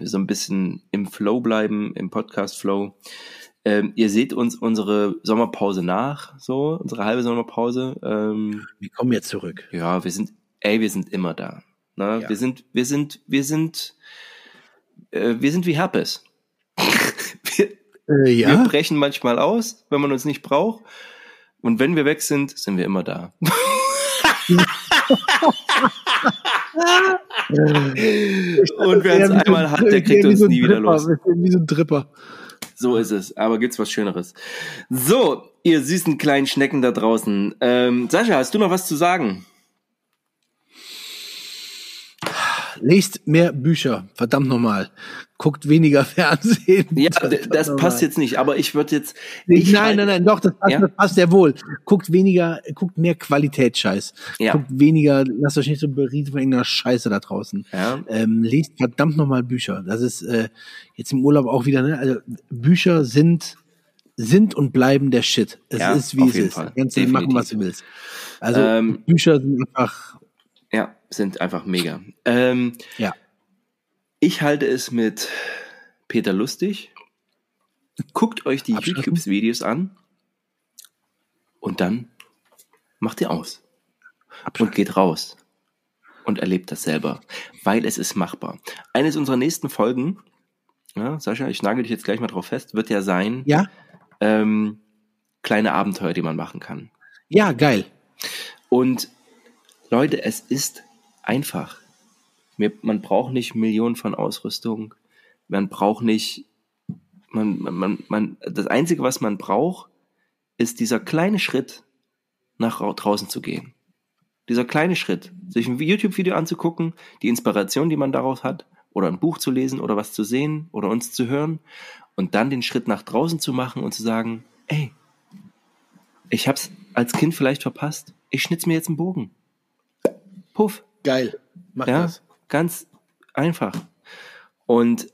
so ein bisschen im Flow bleiben, im Podcast-Flow. Ähm, ihr seht uns unsere Sommerpause nach, so, unsere halbe Sommerpause. Ähm, Wir kommen jetzt zurück. ja, wir sind, ey, wir sind immer da. Ne? Ja. Wir sind, wir sind, wir sind, äh, wir sind wie Herpes. wir, Äh, wir ja, brechen manchmal aus, wenn man uns nicht braucht. Und wenn wir weg sind, sind wir immer da. Und wer uns einmal hat, der kriegt uns nie wieder los. Wie so ein Tripper. So ist es. Aber gibt's was Schöneres? So, ihr süßen kleinen Schnecken da draußen. Ähm, Sascha, hast du noch was zu sagen? Lest mehr Bücher, verdammt nochmal. Guckt weniger Fernsehen. Ja, das passt jetzt nicht. Aber ich würde jetzt. Ich nein, nein, nein, doch, das passt, Ja? das passt ja wohl. Guckt weniger, guckt mehr Qualitätsscheiß. Ja. Guckt weniger, lasst euch nicht so berieten von irgendeiner Scheiße da draußen. Ja. Ähm, lest verdammt nochmal Bücher. Das ist äh, jetzt im Urlaub auch wieder, ne? Also Bücher sind sind und bleiben der Shit. Es Ja, ist wie es ist. Fall. Kannst du machen, was du willst. Also Ähm, Bücher sind einfach, sind einfach mega. Ähm, ja. ich halte es mit Peter lustig. Guckt euch die. YouTube-Videos an und dann macht ihr aus und geht raus und erlebt das selber, weil es ist machbar. Eines unserer nächsten Folgen, ja, Sascha, ich nagel dich jetzt gleich mal drauf fest, wird ja sein, Ja, ähm, kleine Abenteuer, die man machen kann. ja, geil. Und Leute, es ist einfach. Man braucht nicht Millionen von Ausrüstung. Man braucht nicht, man, man, man, das Einzige, was man braucht, ist dieser kleine Schritt, nach rau- draußen zu gehen. Dieser kleine Schritt, sich ein YouTube-Video anzugucken, die Inspiration, die man daraus hat, oder ein Buch zu lesen oder was zu sehen oder uns zu hören und dann den Schritt nach draußen zu machen und zu sagen, ey, ich hab's als Kind vielleicht verpasst. Ich schnitz mir jetzt einen Bogen. Puff. Geil. Mach Ja, das. ganz einfach. Und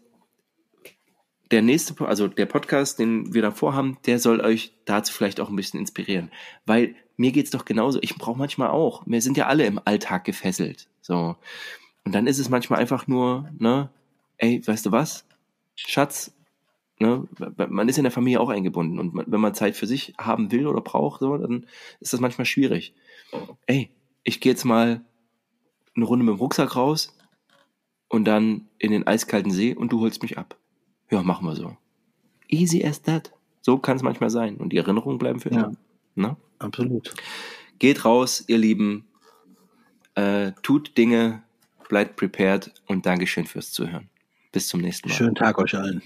der nächste, also der Podcast, den wir davor haben, der soll euch dazu vielleicht auch ein bisschen inspirieren. Weil mir geht's doch genauso. Ich brauche manchmal auch. Wir sind ja alle im Alltag gefesselt. So. Und dann ist es manchmal einfach nur, ne, ey, weißt du was? Schatz, ne, man ist in der Familie auch eingebunden. Und man, wenn man Zeit für sich haben will oder braucht, so, dann ist das manchmal schwierig. Ey, ich gehe jetzt mal eine Runde mit dem Rucksack raus und dann in den eiskalten See und du holst mich ab. Ja, machen wir so. Easy as that. So kann es manchmal sein. Und die Erinnerungen bleiben für Ja. immer. Ne? Absolut. Geht raus, ihr Lieben. Äh, tut Dinge, bleibt prepared und Dankeschön fürs Zuhören. Bis zum nächsten Mal. Schönen Tag euch allen.